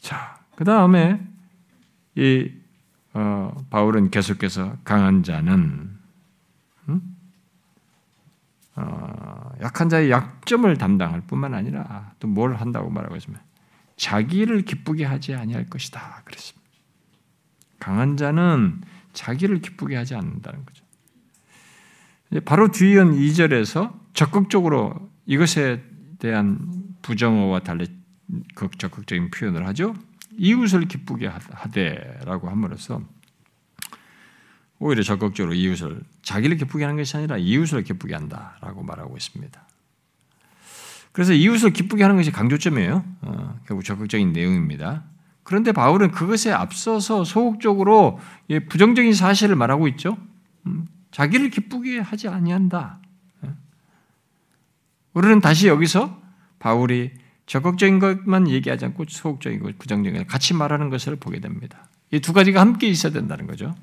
자, 그 다음에 이 어, 바울은 계속해서 강한 자는 음? 어, 약한 자의 약점을 담당할 뿐만 아니라 또 뭘 한다고 말하고 있으면 자기를 기쁘게 하지 아니할 것이다. 그랬습니다. 강한 자는 자기를 기쁘게 하지 않는다는 거죠. 바로 뒤이은 2절에서 적극적으로 이것에 대한 부정어와 달리 적극적인 표현을 하죠. 이웃을 기쁘게 하되라고 함으로써 오히려 적극적으로 이웃을 자기를 기쁘게 하는 것이 아니라 이웃을 기쁘게 한다라고 말하고 있습니다. 그래서 이웃을 기쁘게 하는 것이 강조점이에요. 어, 결국 적극적인 내용입니다. 그런데 바울은 그것에 앞서서 소극적으로 부정적인 사실을 말하고 있죠. 음, 자기를 기쁘게 하지 아니한다. 예. 우리는 다시 여기서 바울이 적극적인 것만 얘기하지 않고 소극적이고 부정적인 같이 말하는 것을 보게 됩니다. 이 두 가지가 함께 있어야 된다는 거죠.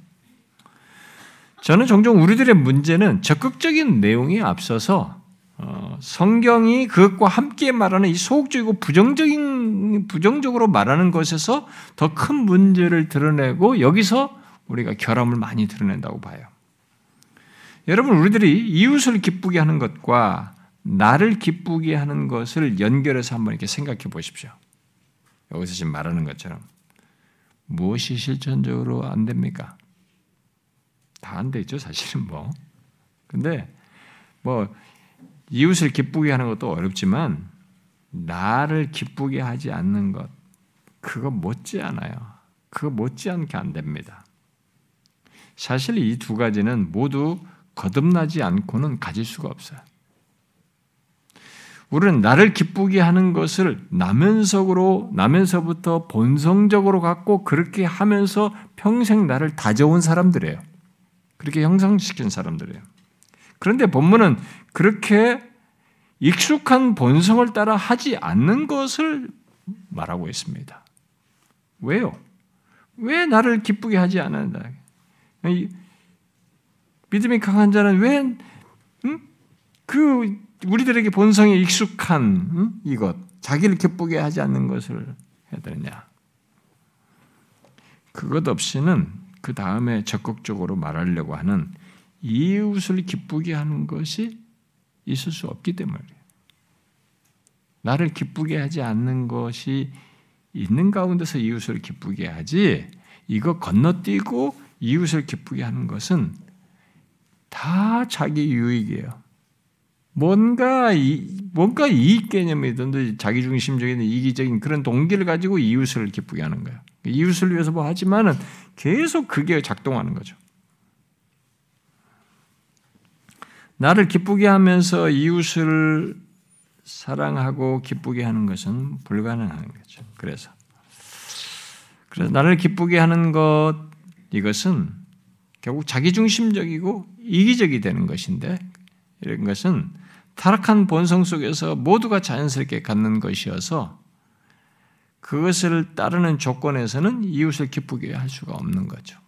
저는 종종 우리들의 문제는 적극적인 내용에 앞서서 어, 성경이 그것과 함께 말하는 이 소극적이고 부정적인 부정적으로 말하는 것에서 더 큰 문제를 드러내고 여기서 우리가 결함을 많이 드러낸다고 봐요. 여러분 우리들이 이웃을 기쁘게 하는 것과 나를 기쁘게 하는 것을 연결해서 한번 이렇게 생각해 보십시오. 여기서 지금 말하는 것처럼 무엇이 실천적으로 안 됩니까? 다 안 되죠, 사실은 뭐. 근데 뭐 이웃을 기쁘게 하는 것도 어렵지만 나를 기쁘게 하지 않는 것 그거 못지 않아요. 그거 못지않게 안 됩니다. 사실 이 두 가지는 모두 거듭나지 않고는 가질 수가 없어요. 우리는 나를 기쁘게 하는 것을 나면서로 나면서부터 본성적으로 갖고 그렇게 하면서 평생 나를 다져온 사람들이에요. 그렇게 형성시킨 사람들이에요. 그런데 본문은 그렇게 익숙한 본성을 따라 하지 않는 것을 말하고 있습니다. 왜요? 왜 나를 기쁘게 하지 않는다? 믿음이 강한 자는 왜, 음? 그 우리들에게 본성에 익숙한 음? 이것, 자기를 기쁘게 하지 않는 것을 해야 되느냐? 그것 없이는 그 다음에 적극적으로 말하려고 하는 이웃을 기쁘게 하는 것이 있을 수 없기 때문에 나를 기쁘게 하지 않는 것이 있는 가운데서 이웃을 기쁘게 하지 이거 건너뛰고 이웃을 기쁘게 하는 것은 다 자기 유익이에요. 뭔가 이, 뭔가 이익 개념이든 자기 중심적인 이기적인 그런 동기를 가지고 이웃을 기쁘게 하는 거예요. 이웃을 위해서 뭐 하지만은 계속 그게 작동하는 거죠. 나를 기쁘게 하면서 이웃을 사랑하고 기쁘게 하는 것은 불가능한 거죠. 그래서 그래서 나를 기쁘게 하는 것 이것은 결국 자기 중심적이고 이기적이 되는 것인데 이런 것은 타락한 본성 속에서 모두가 자연스럽게 갖는 것이어서 그것을 따르는 조건에서는 이웃을 기쁘게 할 수가 없는 거죠.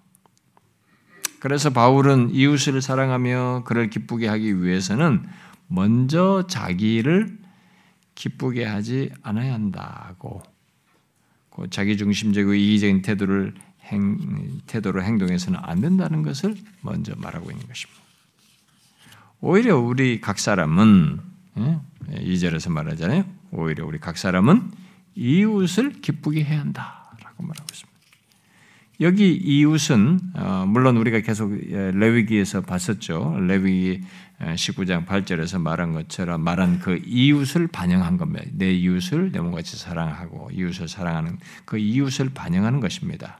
그래서 바울은 이웃을 사랑하며 그를 기쁘게 하기 위해서는 먼저 자기를 기쁘게 하지 않아야 한다고 그 자기 중심적이고 이기적인 태도를 행, 태도로 행동해서는 안 된다는 것을 먼저 말하고 있는 것입니다. 오히려 우리 각 사람은 2절에서 예, 말하잖아요. 오히려 우리 각 사람은 이웃을 기쁘게 해야 한다라고 말하고 있습니다. 여기 이웃은 어, 물론 우리가 계속 예, 레위기에서 봤었죠. 레위기 19장 8절에서 말한 것처럼 말한 그 이웃을 반영한 겁니다. 내 이웃을 내 몸같이 사랑하고 이웃을 사랑하는 그 이웃을 반영하는 것입니다.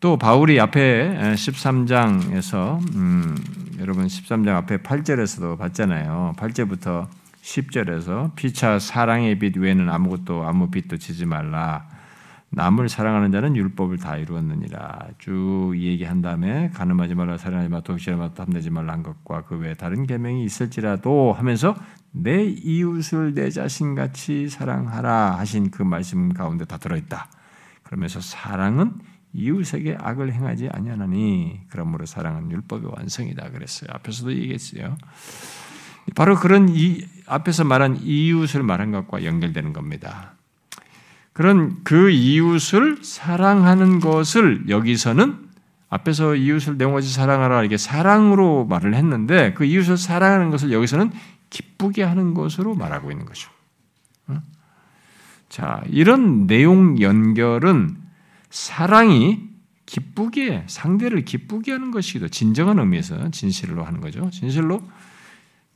또 바울이 앞에 13장에서 음, 여러분 13장 앞에 8절에서도 봤잖아요. 8절부터 10절에서 피차 사랑의 빛 외에는 아무것도 아무 빛도 지지 말라. 남을 사랑하는 자는 율법을 다 이루었느니라. 쭉 얘기한 다음에 가늠하지 말라, 살인하지 말라, 독실하지 말라, 탐내지 말라 한 것과 그 외에 다른 계명이 있을지라도 하면서 내 이웃을 내 자신같이 사랑하라 하신 그 말씀 가운데 다 들어있다. 그러면서 사랑은 이웃에게 악을 행하지 아니하나니 그러므로 사랑은 율법의 완성이다 그랬어요. 앞에서도 얘기했어요. 바로 그런 이 앞에서 말한 이웃을 말한 것과 연결되는 겁니다. 그런 그 이웃을 사랑하는 것을 여기서는 앞에서 이웃을 내용같이 사랑하라 이렇게 사랑으로 말을 했는데 그 이웃을 사랑하는 것을 여기서는 기쁘게 하는 것으로 말하고 있는 것이죠. 자, 이런 내용 연결은 사랑이 기쁘게 상대를 기쁘게 하는 것이기도 진정한 의미에서 진실로 하는 거죠. 진실로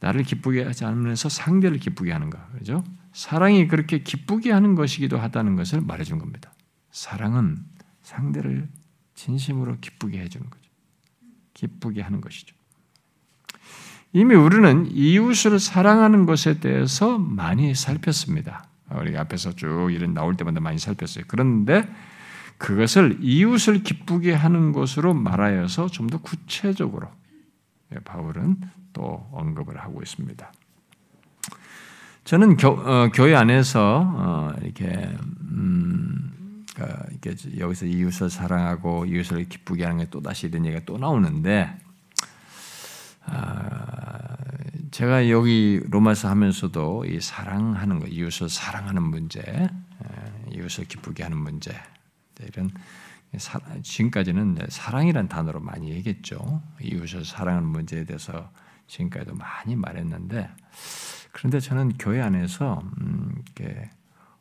나를 기쁘게 하지 않으면서 상대를 기쁘게 하는 거. 그죠? 사랑이 그렇게 기쁘게 하는 것이기도 하다는 것을 말해 준 겁니다. 사랑은 상대를 진심으로 기쁘게 해 주는 거죠. 기쁘게 하는 것이죠. 이미 우리는 이웃을 사랑하는 것에 대해서 많이 살폈습니다. 우리가 앞에서 쭉 이런 나올 때마다 많이 살폈어요. 그런데 그것을 이웃을 기쁘게 하는 것으로 말하여서 좀 더 구체적으로 예, 바울은 또 언급을 하고 있습니다. 저는 교, 어, 교회 안에서 어, 이렇게, 음, 그러니까 이렇게 여기서 이웃을 사랑하고 이웃을 기쁘게 하는 게 또 다시 이런 얘기가 또 나오는데 아, 제가 여기 로마서 하면서도 이 사랑하는 거, 이웃을 사랑하는 문제, 예, 이웃을 기쁘게 하는 문제 이런 지금까지는 사랑이란 단어로 많이 얘기했죠. 이웃을 사랑하는 문제에 대해서 지금까지도 많이 말했는데 그런데 저는 교회 안에서 음, 이렇게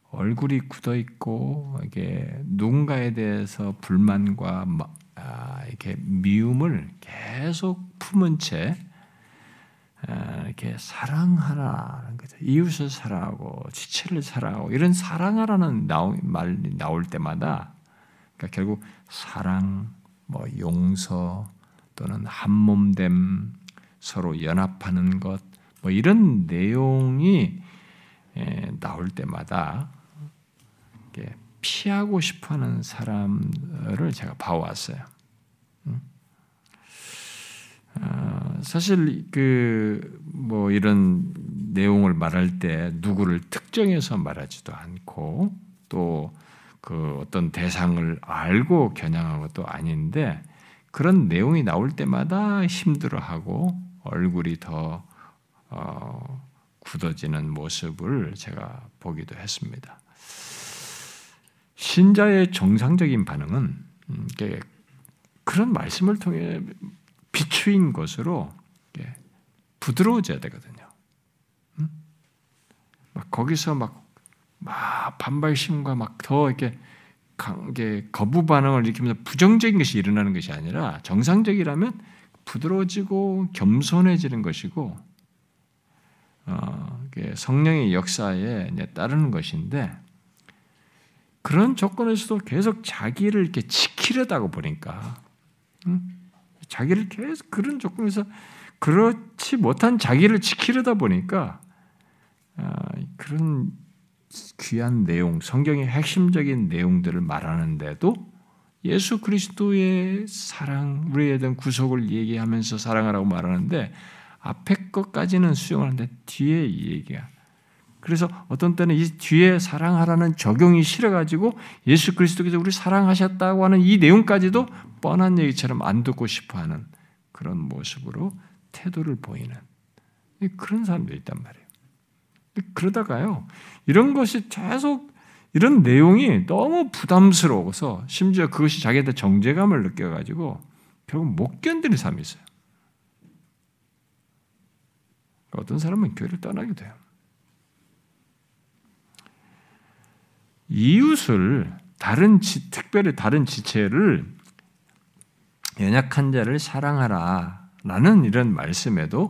얼굴이 굳어 있고 이게 누군가에 대해서 불만과 아, 이렇게 미움을 계속 품은 채 아, 이렇게 사랑하라는 거죠. 이웃을 사랑하고 지체를 사랑하고 이런 사랑하라는 말 나올 때마다 그러니까 결국 사랑, 뭐 용서 또는 한몸됨, 서로 연합하는 것, 뭐 이런 내용이 예, 나올 때마다 피하고 싶어하는 사람을 제가 봐왔어요. 음? 아, 사실 그 뭐 이런 내용을 말할 때 누구를 특정해서 말하지도 않고 또 그 어떤 대상을 알고 겨냥한 것도 아닌데 그런 내용이 나올 때마다 힘들어하고 얼굴이 더 어, 굳어지는 모습을 제가 보기도 했습니다. 신자의 정상적인 반응은 음, 그런 말씀을 통해 비추인 것으로 부드러워져야 되거든요. 음? 막 거기서 막 막 반발심과 막 더 이렇게 강게 거부 반응을 일으키면서 부정적인 것이 일어나는 것이 아니라 정상적이라면 부드러워지고 겸손해지는 것이고 어, 성령의 역사에 따르는 것인데 그런 조건에서도 계속 자기를 이렇게 지키려다고 보니까 응? 자기를 계속 그런 조건에서 그렇지 못한 자기를 지키려다 보니까 어, 그런 귀한 내용, 성경의 핵심적인 내용들을 말하는데도 예수 그리스도의 사랑, 우리에 대한 구속을 얘기하면서 사랑하라고 말하는데 앞에 것까지는 수용하는데 뒤에 이 얘기야. 그래서 어떤 때는 이 뒤에 사랑하라는 적용이 싫어가지고 예수 그리스도께서 우리 사랑하셨다고 하는 이 내용까지도 뻔한 얘기처럼 안 듣고 싶어하는 그런 모습으로 태도를 보이는 그런 사람들이 있단 말이에요. 그러다가요, 이런 것이 계속 이런 내용이 너무 부담스러워서 심지어 그것이 자기한테 정제감을 느껴가지고 결국 못 견디는 사람이 있어요. 어떤 사람은 교회를 떠나게 돼요. 이웃을 다른 지, 특별히 다른 지체를 연약한 자를 사랑하라라는 이런 말씀에도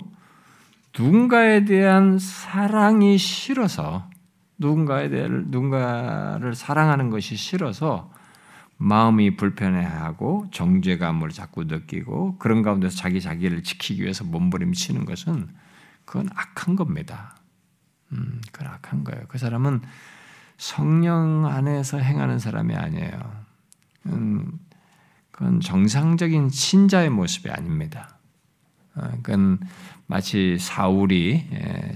누군가에 대한 사랑이 싫어서 누군가에 대한 누군가를 사랑하는 것이 싫어서 마음이 불편해하고 정죄감을 자꾸 느끼고 그런 가운데서 자기 자기를 지키기 위해서 몸부림치는 것은 그건 악한 겁니다. 음, 그건 악한 거예요. 그 사람은 성령 안에서 행하는 사람이 아니에요. 음, 그건 정상적인 신자의 모습이 아닙니다. 어, 그건 마치 사울이 예,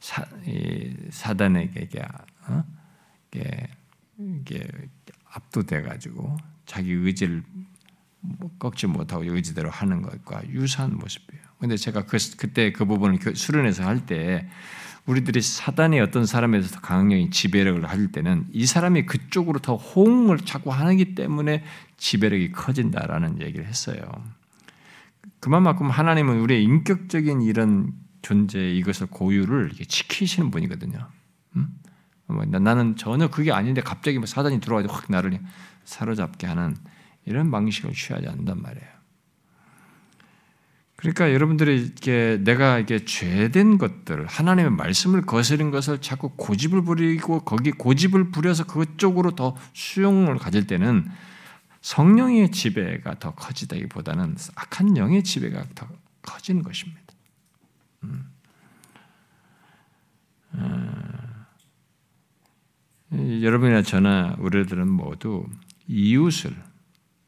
사, 사단에게 어? 이게 압도돼 가지고 자기 의지를 꺾지 못하고 의지대로 하는 것과 유사한 모습이에요. 근데 제가 그, 그때 그 부분을 수련해서 할 때 우리들이 사단이 어떤 사람에 서 강력히 지배력을 할 때는 이 사람이 그쪽으로 더 호응을 자꾸 하기 때문에 지배력이 커진다라는 얘기를 했어요. 그만큼 하나님은 우리의 인격적인 이런 존재 이것을 고유를 지키시는 분이거든요. 음? 뭐 나는 전혀 그게 아닌데 갑자기 뭐 사단이 들어와서 확 나를 사로잡게 하는 이런 방식을 취하지 않는단 말이에요. 그러니까 여러분들이 이렇게 내가 이게 죄된 것들, 하나님의 말씀을 거스른 것을 자꾸 고집을 부리고 거기 고집을 부려서 그쪽으로 더 수용을 가질 때는 성령의 지배가 더 커지다기보다는 악한 영의 지배가 더 커지는 것입니다. 음. 어, 여러분이나 저나 우리들은 모두 이웃을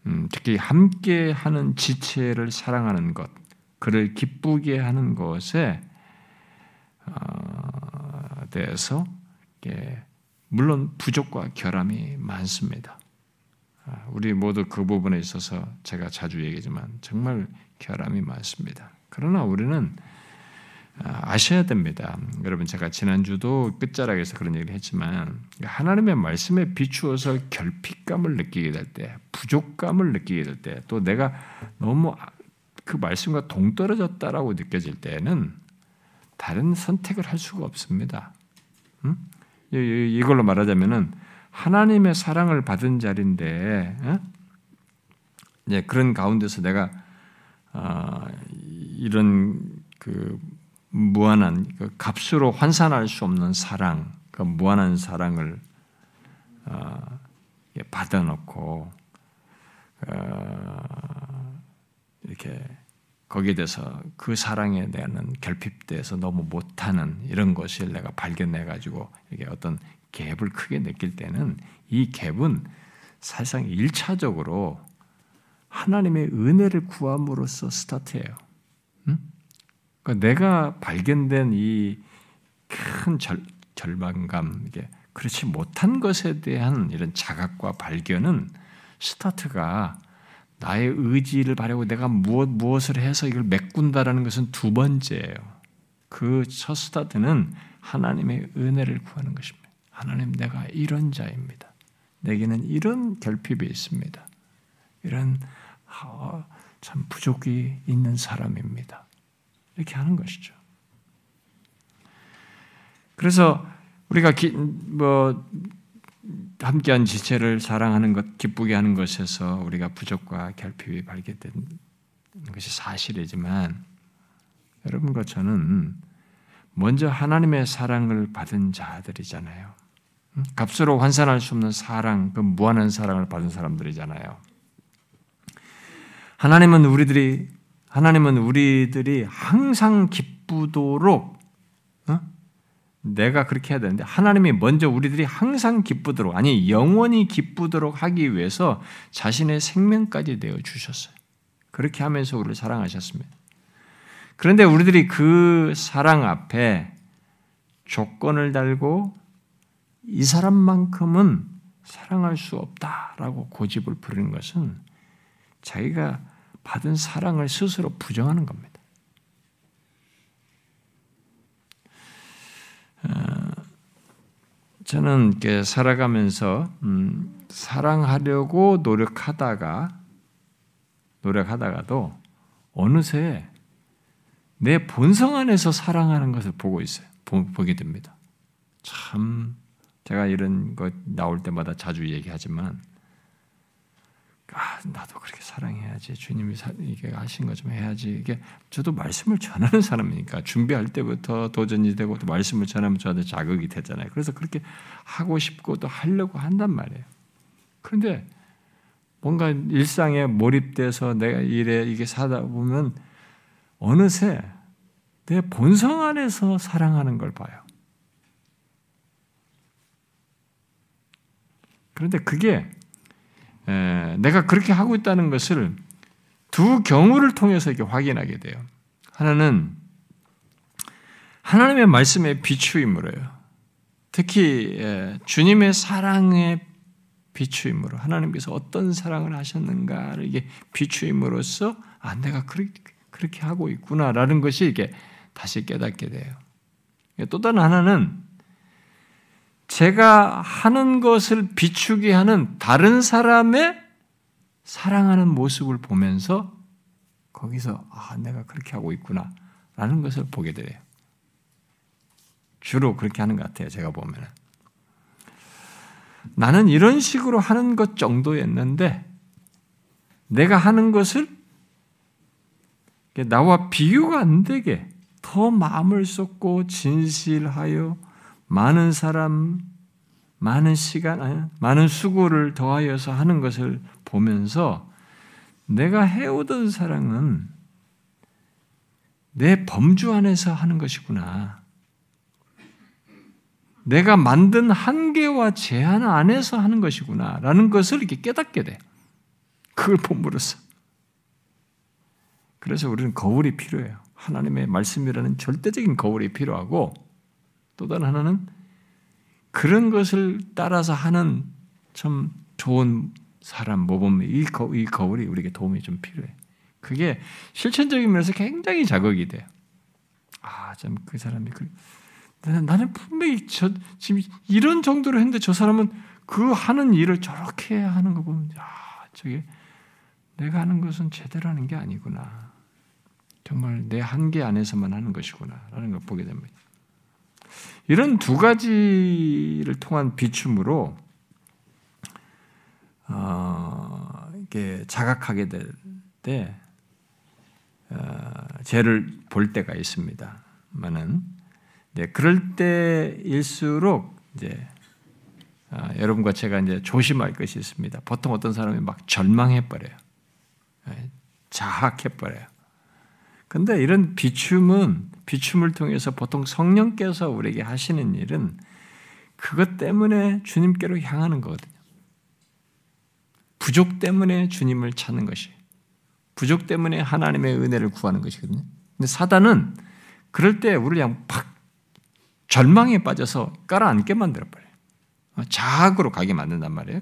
음, 특히 함께하는 지체를 사랑하는 것, 그를 기쁘게 하는 것에 어, 대해서 물론 부족과 결함이 많습니다. 아, 우리 모두 그 부분에 있어서 제가 자주 얘기지만 정말 결함이 많습니다. 그러나 우리는 아, 아셔야 됩니다. 여러분 제가 지난주도 끝자락에서 그런 얘기를 했지만 하나님의 말씀에 비추어서 결핍감을 느끼게 될 때, 부족감을 느끼게 될 때, 또 내가 너무 그 말씀과 동떨어졌다라고 느껴질 때는 다른 선택을 할 수가 없습니다. 음? 이걸로 말하자면은 하나님의 사랑을 받은 자리인데 어? 예, 그런 가운데서 내가 어, 이런 그 무한한 그 값으로 환산할 수 없는 사랑, 그 무한한 사랑을 어, 예, 받아놓고 어, 이렇게 거기에 대해서 그 사랑에 대한 결핍돼서 너무 못하는 이런 것을 내가 발견해 가지고 이게 어떤 갭을 크게 느낄 때는 이 갭은 사실상 일차적으로 하나님의 은혜를 구함으로써 스타트해요. 응? 그러니까 내가 발견된 이 큰 절망감, 이게 그렇지 못한 것에 대한 이런 자각과 발견은 스타트가 나의 의지를 바라고 내가 무엇 무엇을 해서 이걸 메꾼다라는 것은 두 번째예요. 그 첫 스타트는 하나님의 은혜를 구하는 것입니다. 하나님 내가 이런 자입니다. 내게는 이런 결핍이 있습니다. 이런 아, 참 부족이 있는 사람입니다. 이렇게 하는 것이죠. 그래서 우리가 기, 뭐 함께한 지체를 사랑하는 것, 기쁘게 하는 것에서 우리가 부족과 결핍이 발견된 것이 사실이지만 여러분과 저는 먼저 하나님의 사랑을 받은 자들이잖아요. 값으로 환산할 수 없는 사랑, 그 무한한 사랑을 받은 사람들이잖아요. 하나님은 우리들이 하나님은 우리들이 항상 기쁘도록 어? 내가 그렇게 해야 되는데 하나님이 먼저 우리들이 항상 기쁘도록 아니 영원히 기쁘도록 하기 위해서 자신의 생명까지 내어 주셨어요. 그렇게 하면서 우리를 사랑하셨습니다. 그런데 우리들이 그 사랑 앞에 조건을 달고 이 사람만큼은 사랑할 수 없다라고 고집을 부리는 것은 자기가 받은 사랑을 스스로 부정하는 겁니다. 어, 저는 살아가면서 음, 사랑하려고 노력하다가 노력하다가도 어느새 내 본성 안에서 사랑하는 것을 보고 있어요. 보게 됩니다. 참 제가 이런 것 나올 때마다 자주 얘기하지만 아, 나도 그렇게 사랑해야지. 주님이 이게 하신 것좀 해야지. 이게 저도 말씀을 전하는 사람이니까 준비할 때부터 도전이 되고 또 말씀을 전하면 저한테 자극이 되잖아요. 그래서 그렇게 하고 싶고 또 하려고 한단 말이에요. 그런데 뭔가 일상에 몰입돼서 내가 이래 이게 사다 보면 어느새 내 본성 안에서 사랑하는 걸 봐요. 그런데 그게 내가 그렇게 하고 있다는 것을 두 경우를 통해서 이렇게 확인하게 돼요. 하나는 하나님의 말씀의 비추임으로요. 특히 주님의 사랑의 비추임으로 하나님께서 어떤 사랑을 하셨는가를 이게 비추임으로써 아 내가 그렇게, 그렇게 하고 있구나라는 것이 이게 다시 깨닫게 돼요. 또 다른 하나는 제가 하는 것을 비추게 하는 다른 사람의 사랑하는 모습을 보면서 거기서 아, 내가 그렇게 하고 있구나 라는 것을 보게 돼요. 주로 그렇게 하는 것 같아요. 제가 보면은. 나는 이런 식으로 하는 것 정도였는데 내가 하는 것을 나와 비교가 안 되게 더 마음을 쏟고 진실하여 많은 사람, 많은 시간, 많은 수고를 더하여서 하는 것을 보면서 내가 해오던 사랑은 내 범주 안에서 하는 것이구나. 내가 만든 한계와 제한 안에서 하는 것이구나. 라는 것을 이렇게 깨닫게 돼. 그걸 본으로써. 그래서 우리는 거울이 필요해요. 하나님의 말씀이라는 절대적인 거울이 필요하고 또 다른 하나는 그런 것을 따라서 하는 참 좋은 사람 모범 이, 거, 이 거울이 우리에게 도움이 좀 필요해. 그게 실천적인 면에서 굉장히 자극이 돼요. 아, 참 그 사람이 그 나는 분명히 저 지금 이런 정도로 했는데 저 사람은 그 하는 일을 저렇게 하는 거 보면 아, 저게 내가 하는 것은 제대로 하는 게 아니구나. 정말 내 한계 안에서만 하는 것이구나라는 걸 보게 됩니다. 이런 두 가지를 통한 비춤으로 어, 이게 자각하게 될때 어, 죄를 볼 때가 있습니다만은 네, 그럴 때일수록 이제 아, 여러분과 제가 이제 조심할 것이 있습니다. 보통 어떤 사람이 막 절망해 버려요. 네, 자학해 버려요. 근데 이런 비춤은 비춤을 통해서 보통 성령께서 우리에게 하시는 일은 그것 때문에 주님께로 향하는 거거든요. 부족 때문에 주님을 찾는 것이 부족 때문에 하나님의 은혜를 구하는 것이거든요. 근데 사단은 그럴 때 우리를 그냥 팍 절망에 빠져서 깔아앉게 만들어 버려요. 자학으로 가게 만든단 말이에요.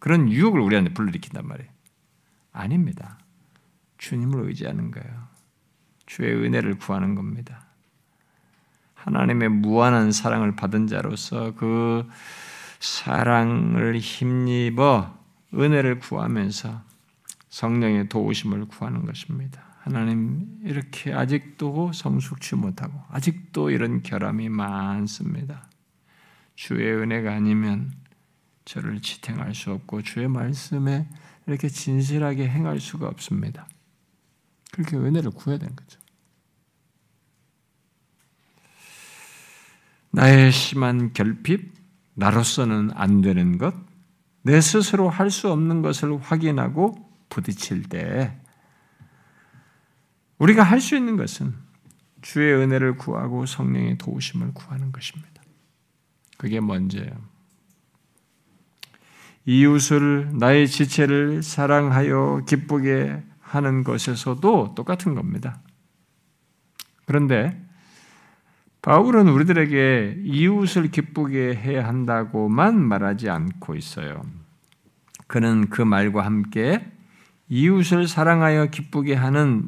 그런 유혹을 우리한테 불러일으킨단 말이에요. 아닙니다. 주님을 의지하는 거예요. 주의 은혜를 구하는 겁니다. 하나님의 무한한 사랑을 받은 자로서 그 사랑을 힘입어 은혜를 구하면서 성령의 도우심을 구하는 것입니다. 하나님 이렇게 아직도 성숙치 못하고 아직도 이런 결함이 많습니다. 주의 은혜가 아니면 저를 지탱할 수 없고 주의 말씀에 이렇게 진실하게 행할 수가 없습니다. 그렇게 은혜를 구해야 되는 거죠. 나의 심한 결핍, 나로서는 안 되는 것, 내 스스로 할 수 없는 것을 확인하고 부딪힐 때 우리가 할 수 있는 것은 주의 은혜를 구하고 성령의 도우심을 구하는 것입니다. 그게 먼저예요. 이웃을 나의 지체를 사랑하여 기쁘게 하는 것에서도 똑같은 겁니다. 그런데 바울은 우리들에게 이웃을 기쁘게 해야 한다고만 말하지 않고 있어요. 그는 그 말과 함께 이웃을 사랑하여 기쁘게 하는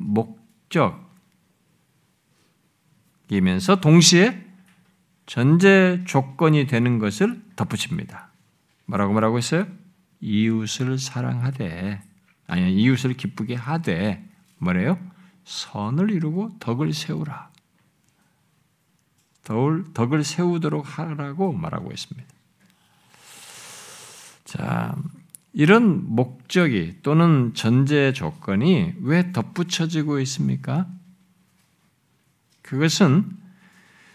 목적이면서 동시에 전제 조건이 되는 것을 덧붙입니다. 뭐라고 말하고 있어요? 이웃을 사랑하되 아니 이웃을 기쁘게 하되 뭐래요? 선을 이루고 덕을 세우라. 덕을, 세우도록 하라고 말하고 있습니다. 자, 이런 목적이 또는 전제 조건이 왜 덧붙여지고 있습니까? 그것은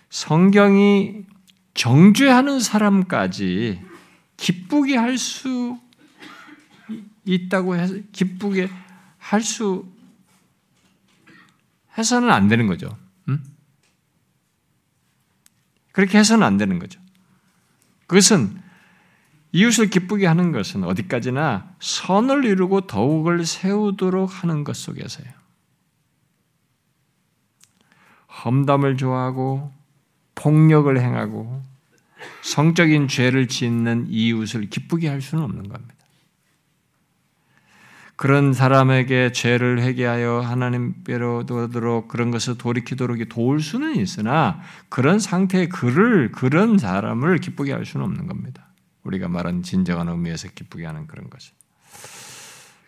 성경이 정죄하는 사람까지 기쁘게 할 수 있다고 해서 기쁘게 할 수 해서는 안 되는 거죠. 음? 그렇게 해서는 안 되는 거죠. 그것은 이웃을 기쁘게 하는 것은 어디까지나 선을 이루고 더욱을 세우도록 하는 것 속에서요. 험담을 좋아하고 폭력을 행하고 성적인 죄를 짓는 이웃을 기쁘게 할 수는 없는 겁니다. 그런 사람에게 죄를 회개하여 하나님께로 도도록 그런 것을 돌이키도록 도울 수는 있으나 그런 상태의 그를 그런 사람을 기쁘게 할 수는 없는 겁니다. 우리가 말한 진정한 의미에서 기쁘게 하는 그런 것을.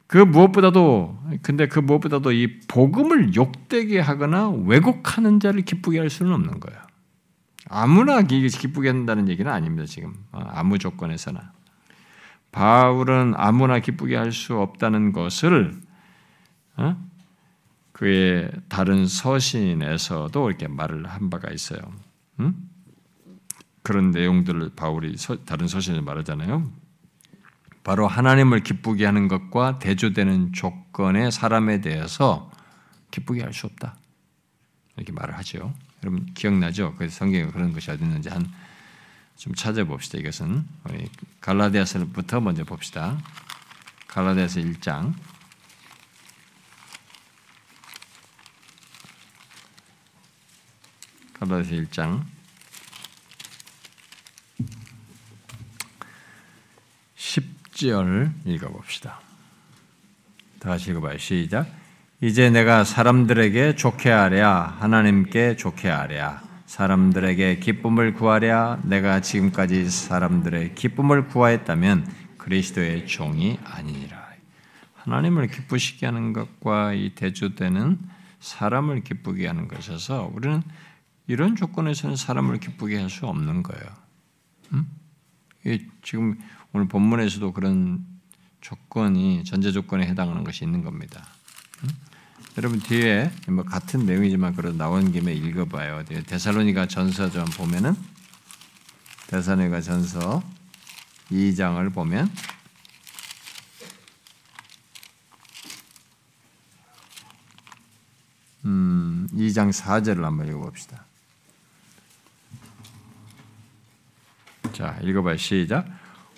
그 무엇보다도 근데 그 무엇보다도 이 복음을 욕되게 하거나 왜곡하는 자를 기쁘게 할 수는 없는 거예요. 아무나 기쁘게 한다는 얘기는 아닙니다. 지금 어, 아무 조건에서나 바울은 아무나 기쁘게 할 수 없다는 것을 어? 그의 다른 서신에서도 이렇게 말을 한 바가 있어요. 응? 그런 내용들을 바울이 다른 서신에 말하잖아요. 바로 하나님을 기쁘게 하는 것과 대조되는 조건의 사람에 대해서 기쁘게 할 수 없다. 이렇게 말을 하죠. 여러분 기억나죠? 그 성경에 그런 것이 어디 있는지 한 좀 찾아봅시다. 이것은 우리 갈라디아서부터 먼저 봅시다. 갈라디아서 1장 갈라디아서 1장 10절 읽어봅시다. 다시 읽어봐요. 시작. 이제 내가 사람들에게 좋게 하랴 하나님께 좋게 하랴 사람들에게 기쁨을 구하랴 내가 지금까지 사람들의 기쁨을 구하였다면 그리스도의 종이 아니니라. 하나님을 기쁘시게 하는 것과 이 대조되는 사람을 기쁘게 하는 것에서 우리는 이런 조건에서는 사람을 기쁘게 할 수 없는 거예요. 음? 지금 오늘 본문에서도 그런 조건이 전제 조건에 해당하는 것이 있는 겁니다. 음? 여러분 뒤에 뭐 같은 내용이지만 그래 나온 김에 읽어봐요. 데살로니가 전서 좀 보면은 데살로니가 전서 2장을 보면 음, 2장 4절을 한번 읽어봅시다. 자, 읽어봐요. 시작.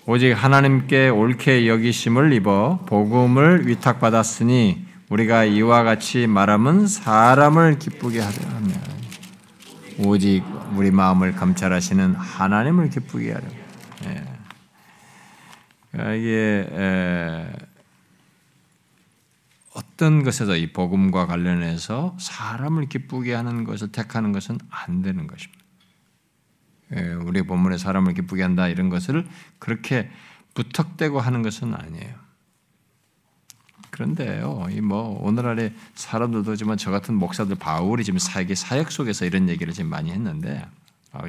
오직 하나님께 옳게 여기심을 입어 복음을 위탁받았으니 우리가 이와 같이 말함은 사람을 기쁘게 하려 하며 오직 우리 마음을 감찰하시는 하나님을 기쁘게 하려. 예. 그러니까 이게 에, 어떤 것에서 이 복음과 관련해서 사람을 기쁘게 하는 것을 택하는 것은 안 되는 것입니다. 예, 우리 본문에 사람을 기쁘게 한다 이런 것을 그렇게 부탁되고 하는 것은 아니에요. 그런데요, 이 뭐 오늘날의 사람들도 지만 저 같은 목사들 바울이 지금 사역의 사역 속에서 이런 얘기를 지금 많이 했는데 아,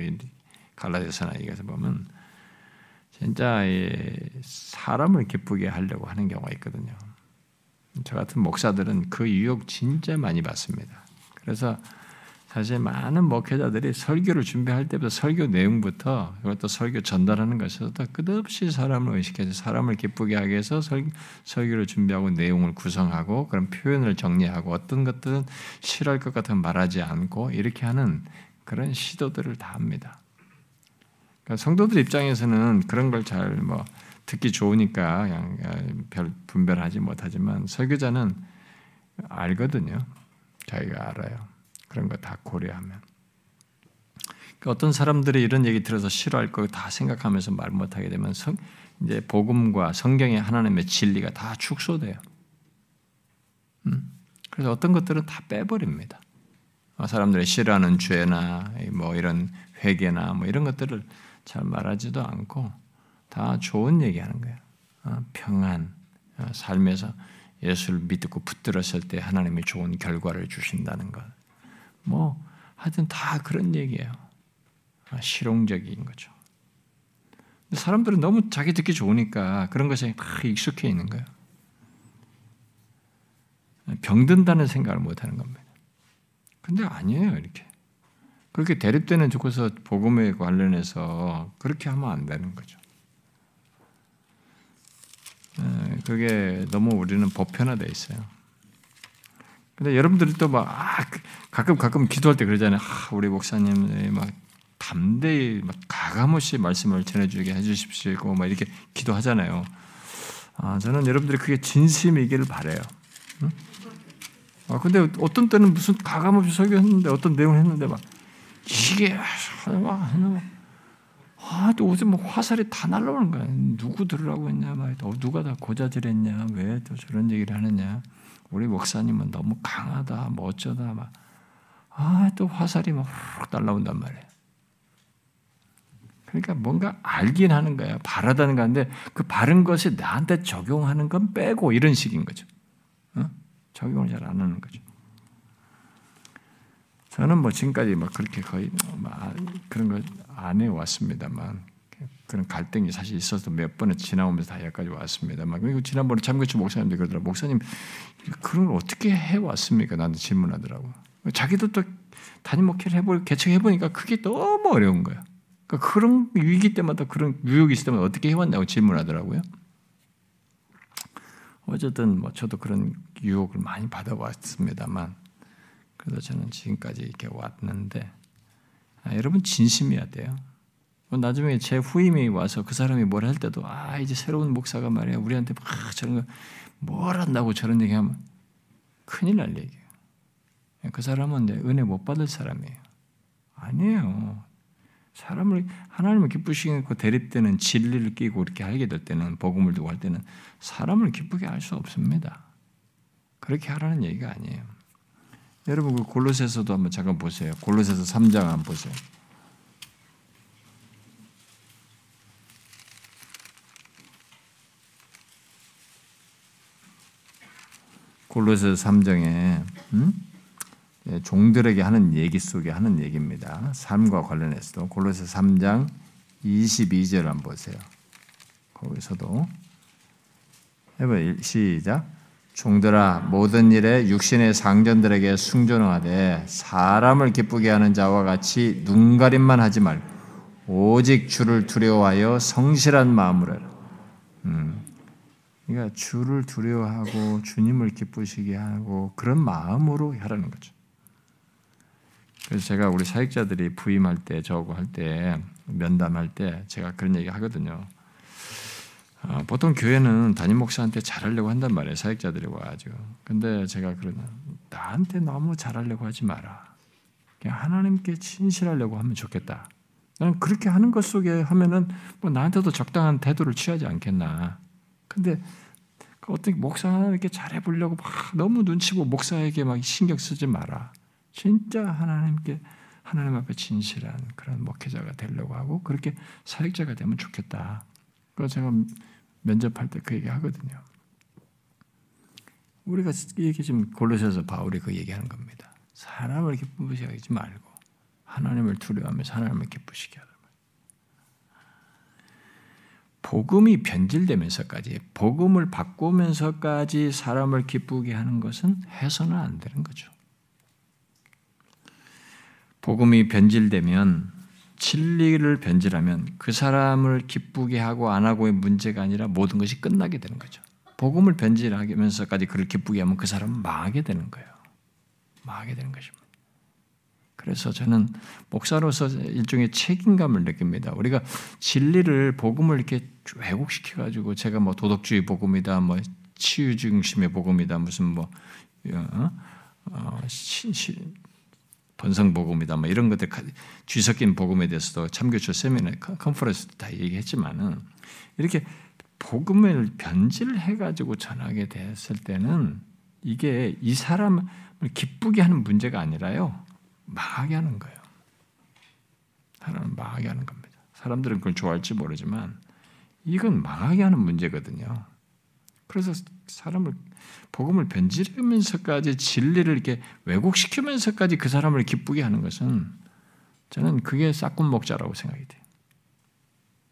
갈라디아서나 이것을 보면 진짜 사람을 기쁘게 하려고 하는 경우가 있거든요. 저 같은 목사들은 그 유혹 진짜 많이 받습니다. 그래서 사실 많은 목회자들이 설교를 준비할 때부터 설교 내용부터 이것도 설교 전달하는 것에서도 끝없이 사람을 의식해서 사람을 기쁘게 하기 위해서 설, 설교를 준비하고 내용을 구성하고 그런 표현을 정리하고 어떤 것들은 싫어할 것 같으면 말하지 않고 이렇게 하는 그런 시도들을 다 합니다. 그러니까 성도들 입장에서는 그런 걸 잘 뭐 듣기 좋으니까 그냥 별 분별하지 못하지만 설교자는 알거든요. 자기가 알아요. 그런 거 다 고려하면. 그러니까 어떤 사람들이 이런 얘기 들어서 싫어할 거 다 생각하면서 말 못하게 되면 성, 이제 복음과 성경의 하나님의 진리가 다 축소돼요. 음? 그래서 어떤 것들은 다 빼버립니다. 어, 사람들이 싫어하는 죄나 뭐 이런 회개나 뭐 이런 것들을 잘 말하지도 않고 다 좋은 얘기하는 거예요. 어, 평안, 어, 삶에서 예수를 믿고 붙들었을 때 하나님이 좋은 결과를 주신다는 것. 뭐 하여튼 다 그런 얘기예요. 아, 실용적인 거죠. 사람들은 너무 자기 듣기 좋으니까 그런 것에 막 익숙해 있는 거예요. 병든다는 생각을 못 하는 겁니다. 근데 아니에요, 이렇게. 그렇게 대립되는 조건에서 복음에 관련해서 그렇게 하면 안 되는 거죠. 그게 너무 우리는 보편화돼 있어요. 근데 여러분들이 또막 아, 그 가끔 가끔 기도할 때 그러잖아요. 아, 우리 목사님 막 담대히 막 가감없이 말씀을 전해주게 해주십시오. 막 이렇게 기도하잖아요. 아, 저는 여러분들이 그게 진심이기를 바래요. 응? 아, 근데 어떤 때는 무슨 가감없이 설교했는데 어떤 내용을 했는데 막 이게 막 아, 또 요즘 뭐 화살이 다 날라오는 거야. 누구 들으라고 했냐, 막, 어, 누가 다 고자질했냐, 왜 또 저런 얘기를 하느냐. 우리 목사님은 너무 강하다, 뭐 어쩌다, 막. 아, 또 화살이 막훅 날라온단 말이에요. 그러니까 뭔가 알긴 하는 거야. 바라다는 건데 그 바른 것이 나한테 적용하는 건 빼고 이런 식인 거죠. 어? 적용을 잘 안 하는 거죠. 저는 뭐 지금까지 막 그렇게 거의 막 그런 거안 해왔습니다만 그런 갈등이 사실 있어서 몇 번을 지나오면서 다 여기까지 왔습니다만 그리고 지난번에 참교추 목사님들 그러더라 목사님 그런 걸 어떻게 해 왔습니까? 나한테 질문하더라고. 자기도 또 단임 목회를 해볼 개척해 보니까 그게 너무 어려운 거야. 그러니까 그런 위기 때마다 그런 유혹이 있을 때마다 어떻게 해왔냐고 질문하더라고요. 어쨌든 뭐 저도 그런 유혹을 많이 받아왔습니다만 그래서 저는 지금까지 이렇게 왔는데 아, 여러분 진심이어야 돼요. 뭐 나중에 제 후임이 와서 그 사람이 뭘 할 때도 아 이제 새로운 목사가 말이야 우리한테 막 저런 거 뭘 한다고 저런 얘기하면 큰일 날 얘기예요. 그 사람은 은혜 못 받을 사람이에요. 아니에요. 사람을 하나님을 기쁘시게 그 대립되는 진리를 끼고 이렇게 알게 될 때는 복음을 두고 할 때는 사람을 기쁘게 할 수 없습니다. 그렇게 하라는 얘기가 아니에요. 여러분 그 골로새서도 한번 잠깐 보세요. 골로새서 3장 한번 보세요. 골로새서 3장에 음? 예, 종들에게 하는 얘기 속에 하는 얘기입니다. 삶과 관련해서도 골로새 3장 22절 한번 보세요. 거기서도 해봐 시작. 종들아 모든 일에 육신의 상전들에게 순종하되 사람을 기쁘게 하는 자와 같이 눈 가림만 하지 말고 오직 주를 두려워하여 성실한 마음으로 해라. 음. 그러니까 주를 두려워하고 주님을 기쁘시게 하고 그런 마음으로 하라는 거죠. 그래서 제가 우리 사역자들이 부임할 때 저거 할때 면담할 때 제가 그런 얘기 하거든요. 어, 보통 교회는 담임 목사한테 잘하려고 한단 말이에요. 사역자들이 와가지고. 근데 제가 그러나 나한테 너무 잘하려고 하지 마라. 그냥 하나님께 친실하려고 하면 좋겠다. 나는 그렇게 하는 것 속에 하면은 뭐 나한테도 적당한 태도를 취하지 않겠나. 근데 그 어떻게 목사에게 잘해보려고 막 너무 눈치고 목사에게 막 신경 쓰지 마라. 진짜 하나님께 하나님 앞에 진실한 그런 목회자가 되려고 하고 그렇게 사역자가 되면 좋겠다. 그래서 제가 면접할 때 그 얘기 하거든요. 우리가 이게 지금 골로새서 바울이 그 얘기하는 겁니다. 사람을 기쁘시게 하지 말고 하나님을 두려워하면서 하나님을 기쁘시게 하라. 복음이 변질되면서까지 복음을 바꾸면서까지 사람을 기쁘게 하는 것은 해서는 안 되는 거죠. 복음이 변질되면 진리를 변질하면 그 사람을 기쁘게 하고 안 하고의 문제가 아니라 모든 것이 끝나게 되는 거죠. 복음을 변질하면서까지 그를 기쁘게 하면 그 사람은 망하게 되는 거예요. 망하게 되는 것입니다. 그래서 저는 목사로서 일종의 책임감을 느낍니다. 우리가 진리를 복음을 이렇게 왜곡시켜 가지고 제가 뭐 도덕주의 복음이다, 뭐 치유 중심의 복음이다, 무슨 뭐 어, 어, 시, 시, 번성 복음이다 뭐 이런 것들 뒤섞인 복음에 대해서도 참교초 세미나 컨퍼런스 다 얘기했지만은 이렇게 복음을 변질해 가지고 전하게 됐을 때는 이게 이 사람을 기쁘게 하는 문제가 아니라요 망하게 하는 거예요. 사람을 망하게 하는 겁니다. 사람들은 그걸 좋아할지 모르지만 이건 망하게 하는 문제거든요. 그래서 사람을 복음을 변질하면서까지 진리를 이렇게 왜곡시키면서까지 그 사람을 기쁘게 하는 것은 저는 그게 싹군 목자라고 생각이 돼요.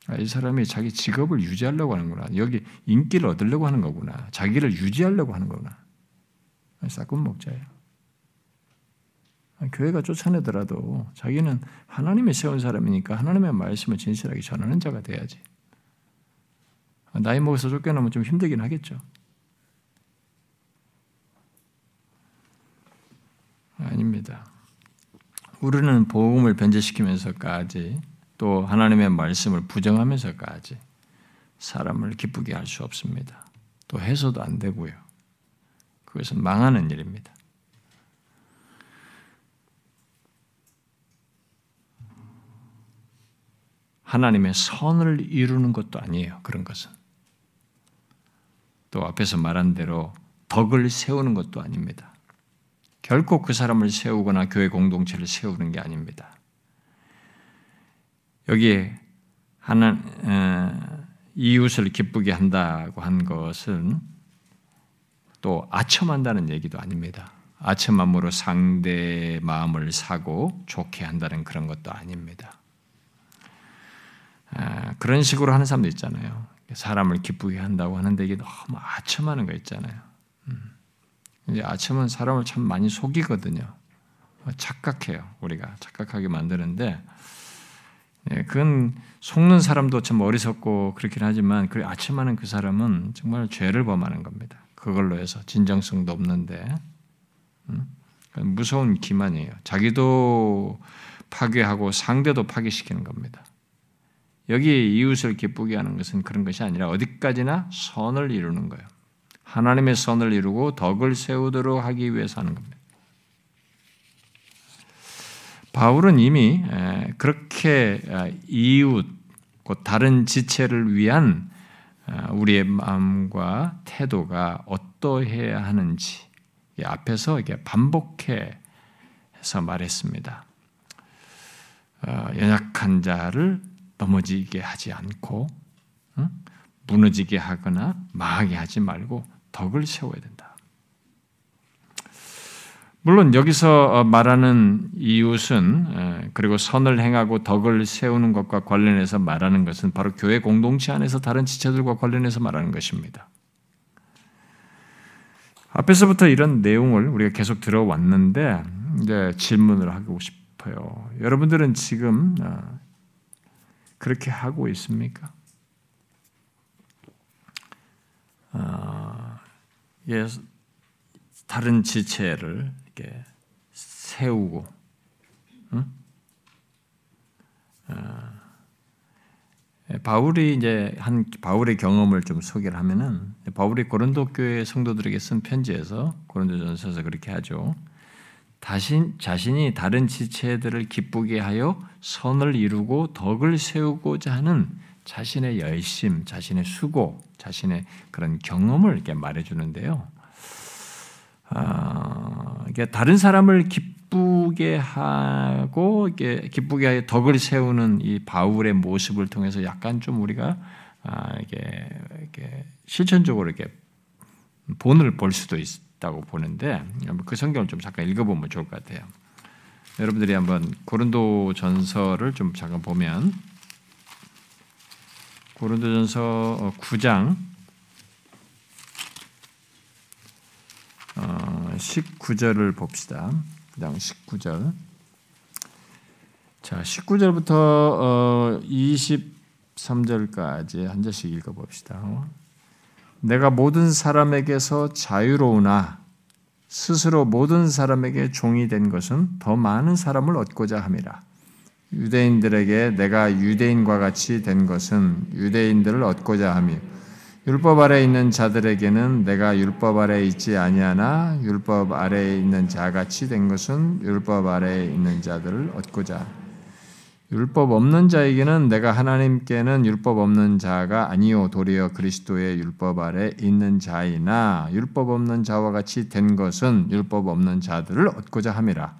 아, 이 사람이 자기 직업을 유지하려고 하는구나. 여기 인기를 얻으려고 하는 거구나. 자기를 유지하려고 하는 거구나. 싹군 목자예요. 교회가 쫓아내더라도 자기는 하나님이 세운 사람이니까 하나님의 말씀을 진실하게 전하는 자가 돼야지. 나이 먹어서 쫓겨나면 좀 힘들긴 하겠죠. 아닙니다. 우리는 복음을 변제시키면서까지 또 하나님의 말씀을 부정하면서까지 사람을 기쁘게 할 수 없습니다. 또 해서도 안 되고요. 그것은 망하는 일입니다. 하나님의 선을 이루는 것도 아니에요. 그런 것은. 또 앞에서 말한 대로 덕을 세우는 것도 아닙니다. 결코 그 사람을 세우거나 교회 공동체를 세우는 게 아닙니다. 여기에 하나 어, 이웃을 기쁘게 한다고 한 것은 또 아첨한다는 얘기도 아닙니다. 아첨함으로 상대 마음을 사고 좋게 한다는 그런 것도 아닙니다. 아, 그런 식으로 하는 사람도 있잖아요. 사람을 기쁘게 한다고 하는데 이게 너무 아첨하는 거 있잖아요. 음. 이제 아첨은 사람을 참 많이 속이거든요. 착각해요. 우리가 착각하게 만드는데 예, 그건 속는 사람도 참 어리석고 그렇긴 하지만 그 아첨하는 그 사람은 정말 죄를 범하는 겁니다. 그걸로 해서 진정성도 없는데 음? 무서운 기만이에요. 자기도 파괴하고 상대도 파괴시키는 겁니다. 여기 이웃을 기쁘게 하는 것은 그런 것이 아니라 어디까지나 선을 이루는 거예요. 하나님의 선을 이루고 덕을 세우도록 하기 위해서 하는 겁니다. 바울은 이미 그렇게 이웃, 곧 다른 지체를 위한 우리의 마음과 태도가 어떠해야 하는지 앞에서 이게 반복해서 말했습니다. 어, 연약한 자를 넘어지게 하지 않고 무너지게 하거나 망하게 하지 말고 덕을 세워야 된다. 물론 여기서 어, 말하는 이웃은 그리고 선을 행하고 덕을 세우는 것과 관련해서 말하는 것은 바로 교회 공동체 안에서 다른 지체들과 관련해서 말하는 것입니다. 앞에서부터 이런 내용을 우리가 계속 들어왔는데 이제 질문을 하고 싶어요. 여러분들은 지금 어, 그렇게 하고 있습니까? 어, 예, 다른 지체를 이렇게 세우고, 응? 어, 바울이 이제 한 바울의 경험을 좀 소개를 하면은 바울이 고린도 교회 성도들에게 쓴 편지에서 고린도전서에서 그렇게 하죠. 자신, 자신이 다른 지체들을 기쁘게 하여 선을 이루고 덕을 세우고자 하는 자신의 열심, 자신의 수고, 자신의 그런 경험을 이렇게 말해주는데요. 아, 다른 사람을 기쁘게 하고 이게 기쁘게 하여 덕을 세우는 이 바울의 모습을 통해서 약간 좀 우리가 아, 이게, 이게 실천적으로 이렇게 본을 볼 수도 있. 있다고 보는데 그 성경을 좀 잠깐 읽어보면 좋을 것 같아요. 여러분들이 한번 고린도 전서를 좀 잠깐 보면 고린도 전서 9장 19절을 봅시다. 9장 19절. 자, 19절부터 23절까지 한 절씩 읽어봅시다. 내가 모든 사람에게서 자유로우나 스스로 모든 사람에게 종이 된 것은 더 많은 사람을 얻고자 함이라. 유대인들에게 내가 유대인과 같이 된 것은 유대인들을 얻고자 함이 율법 아래 있는 자들에게는 내가 율법 아래 있지 아니하나 율법 아래에 있는 자같이 된 것은 율법 아래에 있는 자들을 얻고자 율법 없는 자에게는 내가 하나님께는 율법 없는 자가 아니요 도리어 그리스도의 율법 아래 있는 자이나 율법 없는 자와 같이 된 것은 율법 없는 자들을 얻고자 함이라.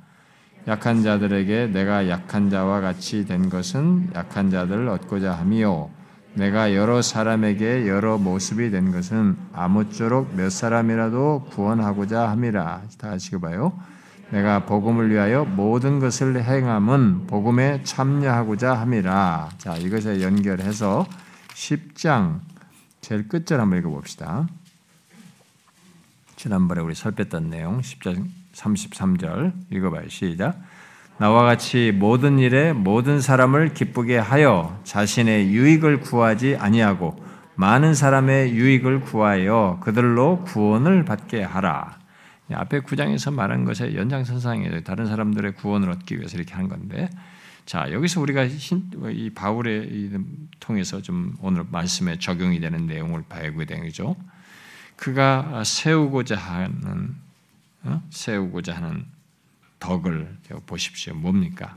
약한 자들에게 내가 약한 자와 같이 된 것은 약한 자들을 얻고자 함이요. 내가 여러 사람에게 여러 모습이 된 것은 아무쪼록 몇 사람이라도 구원하고자 함이라. 다시 봐요. 내가 복음을 위하여 모든 것을 행함은 복음에 참여하고자 함이라. 자, 이것에 연결해서 10장 제일 끝절 한번 읽어봅시다. 지난번에 우리 살폈던 내용 10장 33절 읽어봐요. 시작. 나와 같이 모든 일에 모든 사람을 기쁘게 하여 자신의 유익을 구하지 아니하고 많은 사람의 유익을 구하여 그들로 구원을 받게 하라. 앞에 구장에서 말한 것의 연장선상에 다른 사람들의 구원을 얻기 위해서 이렇게 한 건데, 자 여기서 우리가 이 바울의 통해서 좀 오늘 말씀에 적용이 되는 내용을 배우게 되죠. 그가 세우고자 하는 어? 세우고자 하는 덕을 보십시오. 뭡니까?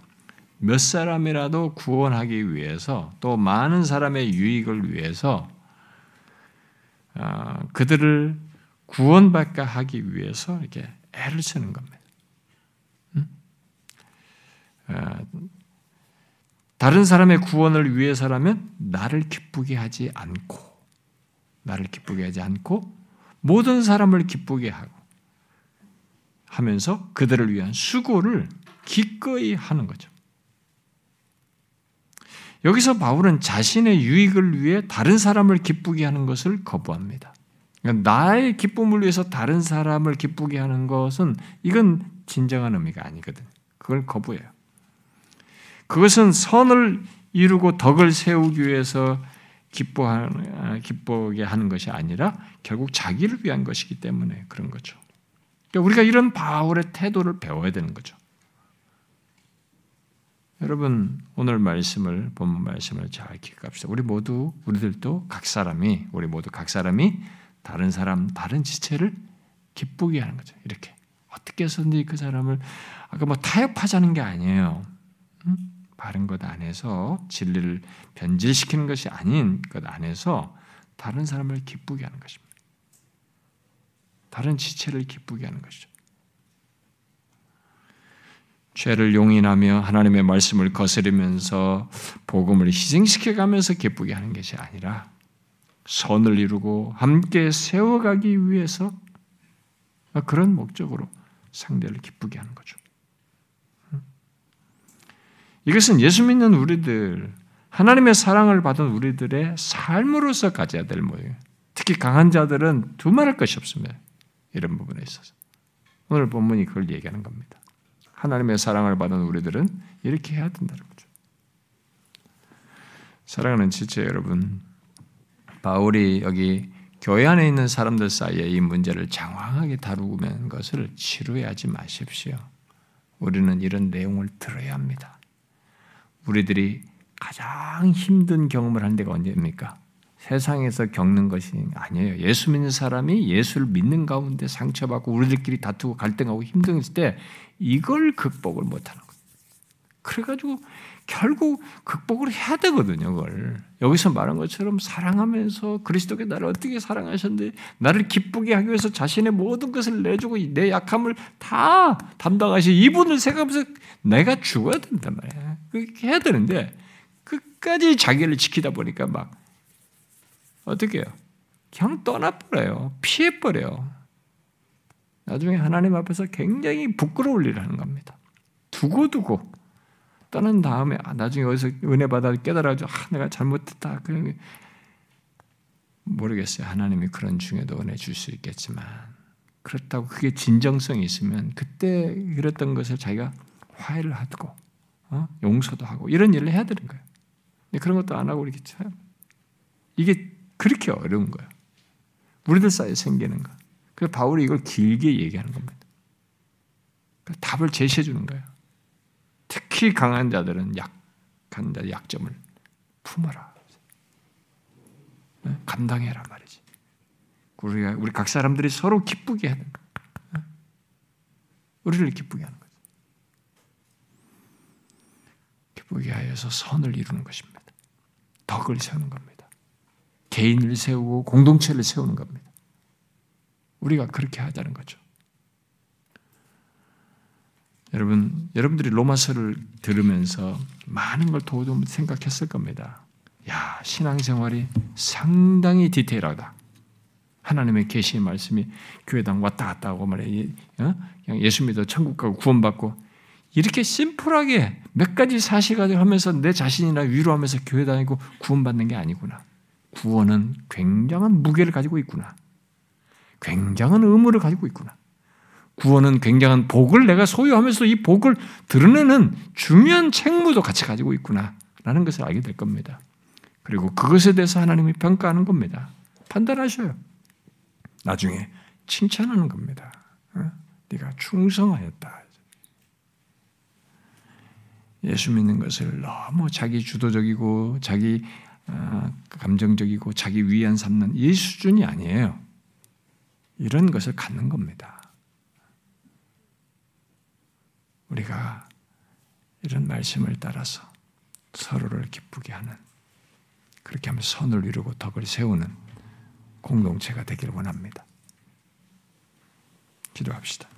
몇 사람이라도 구원하기 위해서 또 많은 사람의 유익을 위해서 어, 그들을 구원받게 하기 위해서 이렇게 애를 쓰는 겁니다. 어, 다른 사람의 구원을 위해서라면 나를 기쁘게 하지 않고 나를 기쁘게 하지 않고 모든 사람을 기쁘게 하고 하면서 그들을 위한 수고를 기꺼이 하는 거죠. 여기서 바울은 자신의 유익을 위해 다른 사람을 기쁘게 하는 것을 거부합니다. 그러니까 나의 기쁨을 위해서 다른 사람을 기쁘게 하는 것은 이건 진정한 의미가 아니거든. 그걸 거부해요. 그것은 선을 이루고 덕을 세우기 위해서 기뻐하는, 기쁘게 하는 것이 아니라 결국 자기를 위한 것이기 때문에 그런 거죠. 그러니까 우리가 이런 바울의 태도를 배워야 되는 거죠. 여러분 오늘 말씀을 본문 말씀을 잘 기억합시다. 우리 모두 우리들도 각 사람이 우리 모두 각 사람이 다른 사람 다른 지체를 기쁘게 하는 거죠. 이렇게 어떻게 해서든지 그 사람을 아까 뭐 타협하자는 게 아니에요. 음? 바른 것 안에서 진리를 변질시키는 것이 아닌 것 안에서 다른 사람을 기쁘게 하는 것입니다. 다른 지체를 기쁘게 하는 것이죠. 죄를 용인하며 하나님의 말씀을 거스르면서 복음을 희생시켜 가면서 기쁘게 하는 것이 아니라 선을 이루고 함께 세워가기 위해서 그런 목적으로 상대를 기쁘게 하는 거죠. 이것은 예수 믿는 우리들, 하나님의 사랑을 받은 우리들의 삶으로서 가져야 될 모양이에요. 특히 강한 자들은 두말할 것이 없습니다. 이런 부분에 있어서. 오늘 본문이 그걸 얘기하는 겁니다. 하나님의 사랑을 받은 우리들은 이렇게 해야 된다는 거죠. 사랑하는 지체 여러분, 바울이 여기 교회 안에 있는 사람들 사이에 이 문제를 장황하게 다루면 것을 지루해하지 마십시오. 우리는 이런 내용을 들어야 합니다. 우리들이 가장 힘든 경험을 한 데가 언제입니까? 세상에서 겪는 것이 아니에요. 예수 믿는 사람이 예수를 믿는 가운데 상처받고 우리들끼리 다투고 갈등하고 힘들었을 때 이걸 극복을 못하는 거예요. 그래가지고 결국 극복을 해야 되거든요. 그걸 여기서 말한 것처럼 사랑하면서 그리스도께 나를 어떻게 사랑하셨는데 나를 기쁘게 하기 위해서 자신의 모든 것을 내주고 내 약함을 다 담당하시 이분을 생각하면서 내가 죽어야 된단 말이야. 그렇게 해야 되는데 끝까지 자기를 지키다 보니까 막 어떻게 해요? 그냥 떠나버려요. 피해버려요. 나중에 하나님 앞에서 굉장히 부끄러울 일을 하는 겁니다. 두고두고 떠난 다음에 아, 나중에 어디서 은혜 받아 깨달아가지고 아, 내가 잘못했다. 그 모르겠어요. 하나님이 그런 중에도 은혜 줄 수 있겠지만 그렇다고 그게 진정성이 있으면 그때 그랬던 것을 자기가 화해를 하고 어? 용서도 하고 이런 일을 해야 되는 거예요. 근데 그런 것도 안 하고 이렇게 참 이게 그렇게 어려운 거예요. 우리들 사이에 생기는 거. 그래서 바울이 이걸 길게 얘기하는 겁니다. 그러니까 답을 제시해 주는 거예요. 특히 강한 자들은 약한 자 약점을 품어라. 네? 감당해라 말이지. 우리가 우리 각 사람들이 서로 기쁘게 하는 거. 네? 우리를 기쁘게 하는 거죠. 기쁘게 하여서 선을 이루는 것입니다. 덕을 세우는 겁니다. 개인을 세우고 공동체를 세우는 겁니다. 우리가 그렇게 하자는 거죠. 여러분, 여러분들이 로마서를 들으면서 많은 걸 도좀 생각했을 겁니다. 야, 신앙생활이 상당히 디테일하다. 하나님의 계시의 말씀이 교회당 왔다 갔다 하고 말이야. 어? 그냥 예수 믿어 천국 가고 구원받고 이렇게 심플하게 몇 가지 사실가지고 하면서 내 자신이나 위로하면서 교회 다니고 구원받는 게 아니구나. 구원은 굉장한 무게를 가지고 있구나. 굉장한 의무를 가지고 있구나. 구원은 굉장한 복을 내가 소유하면서 이 복을 드러내는 중요한 책무도 같이 가지고 있구나라는 것을 알게 될 겁니다. 그리고 그것에 대해서 하나님이 평가하는 겁니다. 판단하셔요. 나중에 칭찬하는 겁니다. 어? 네가 충성하였다. 예수 믿는 것을 너무 자기 주도적이고 자기 어, 감정적이고 자기 위안 삼는 이 수준이 아니에요. 이런 것을 갖는 겁니다. 우리가 이런 말씀을 따라서 서로를 기쁘게 하는 그렇게 하면 선을 이루고 덕을 세우는 공동체가 되기를 원합니다. 기도합시다.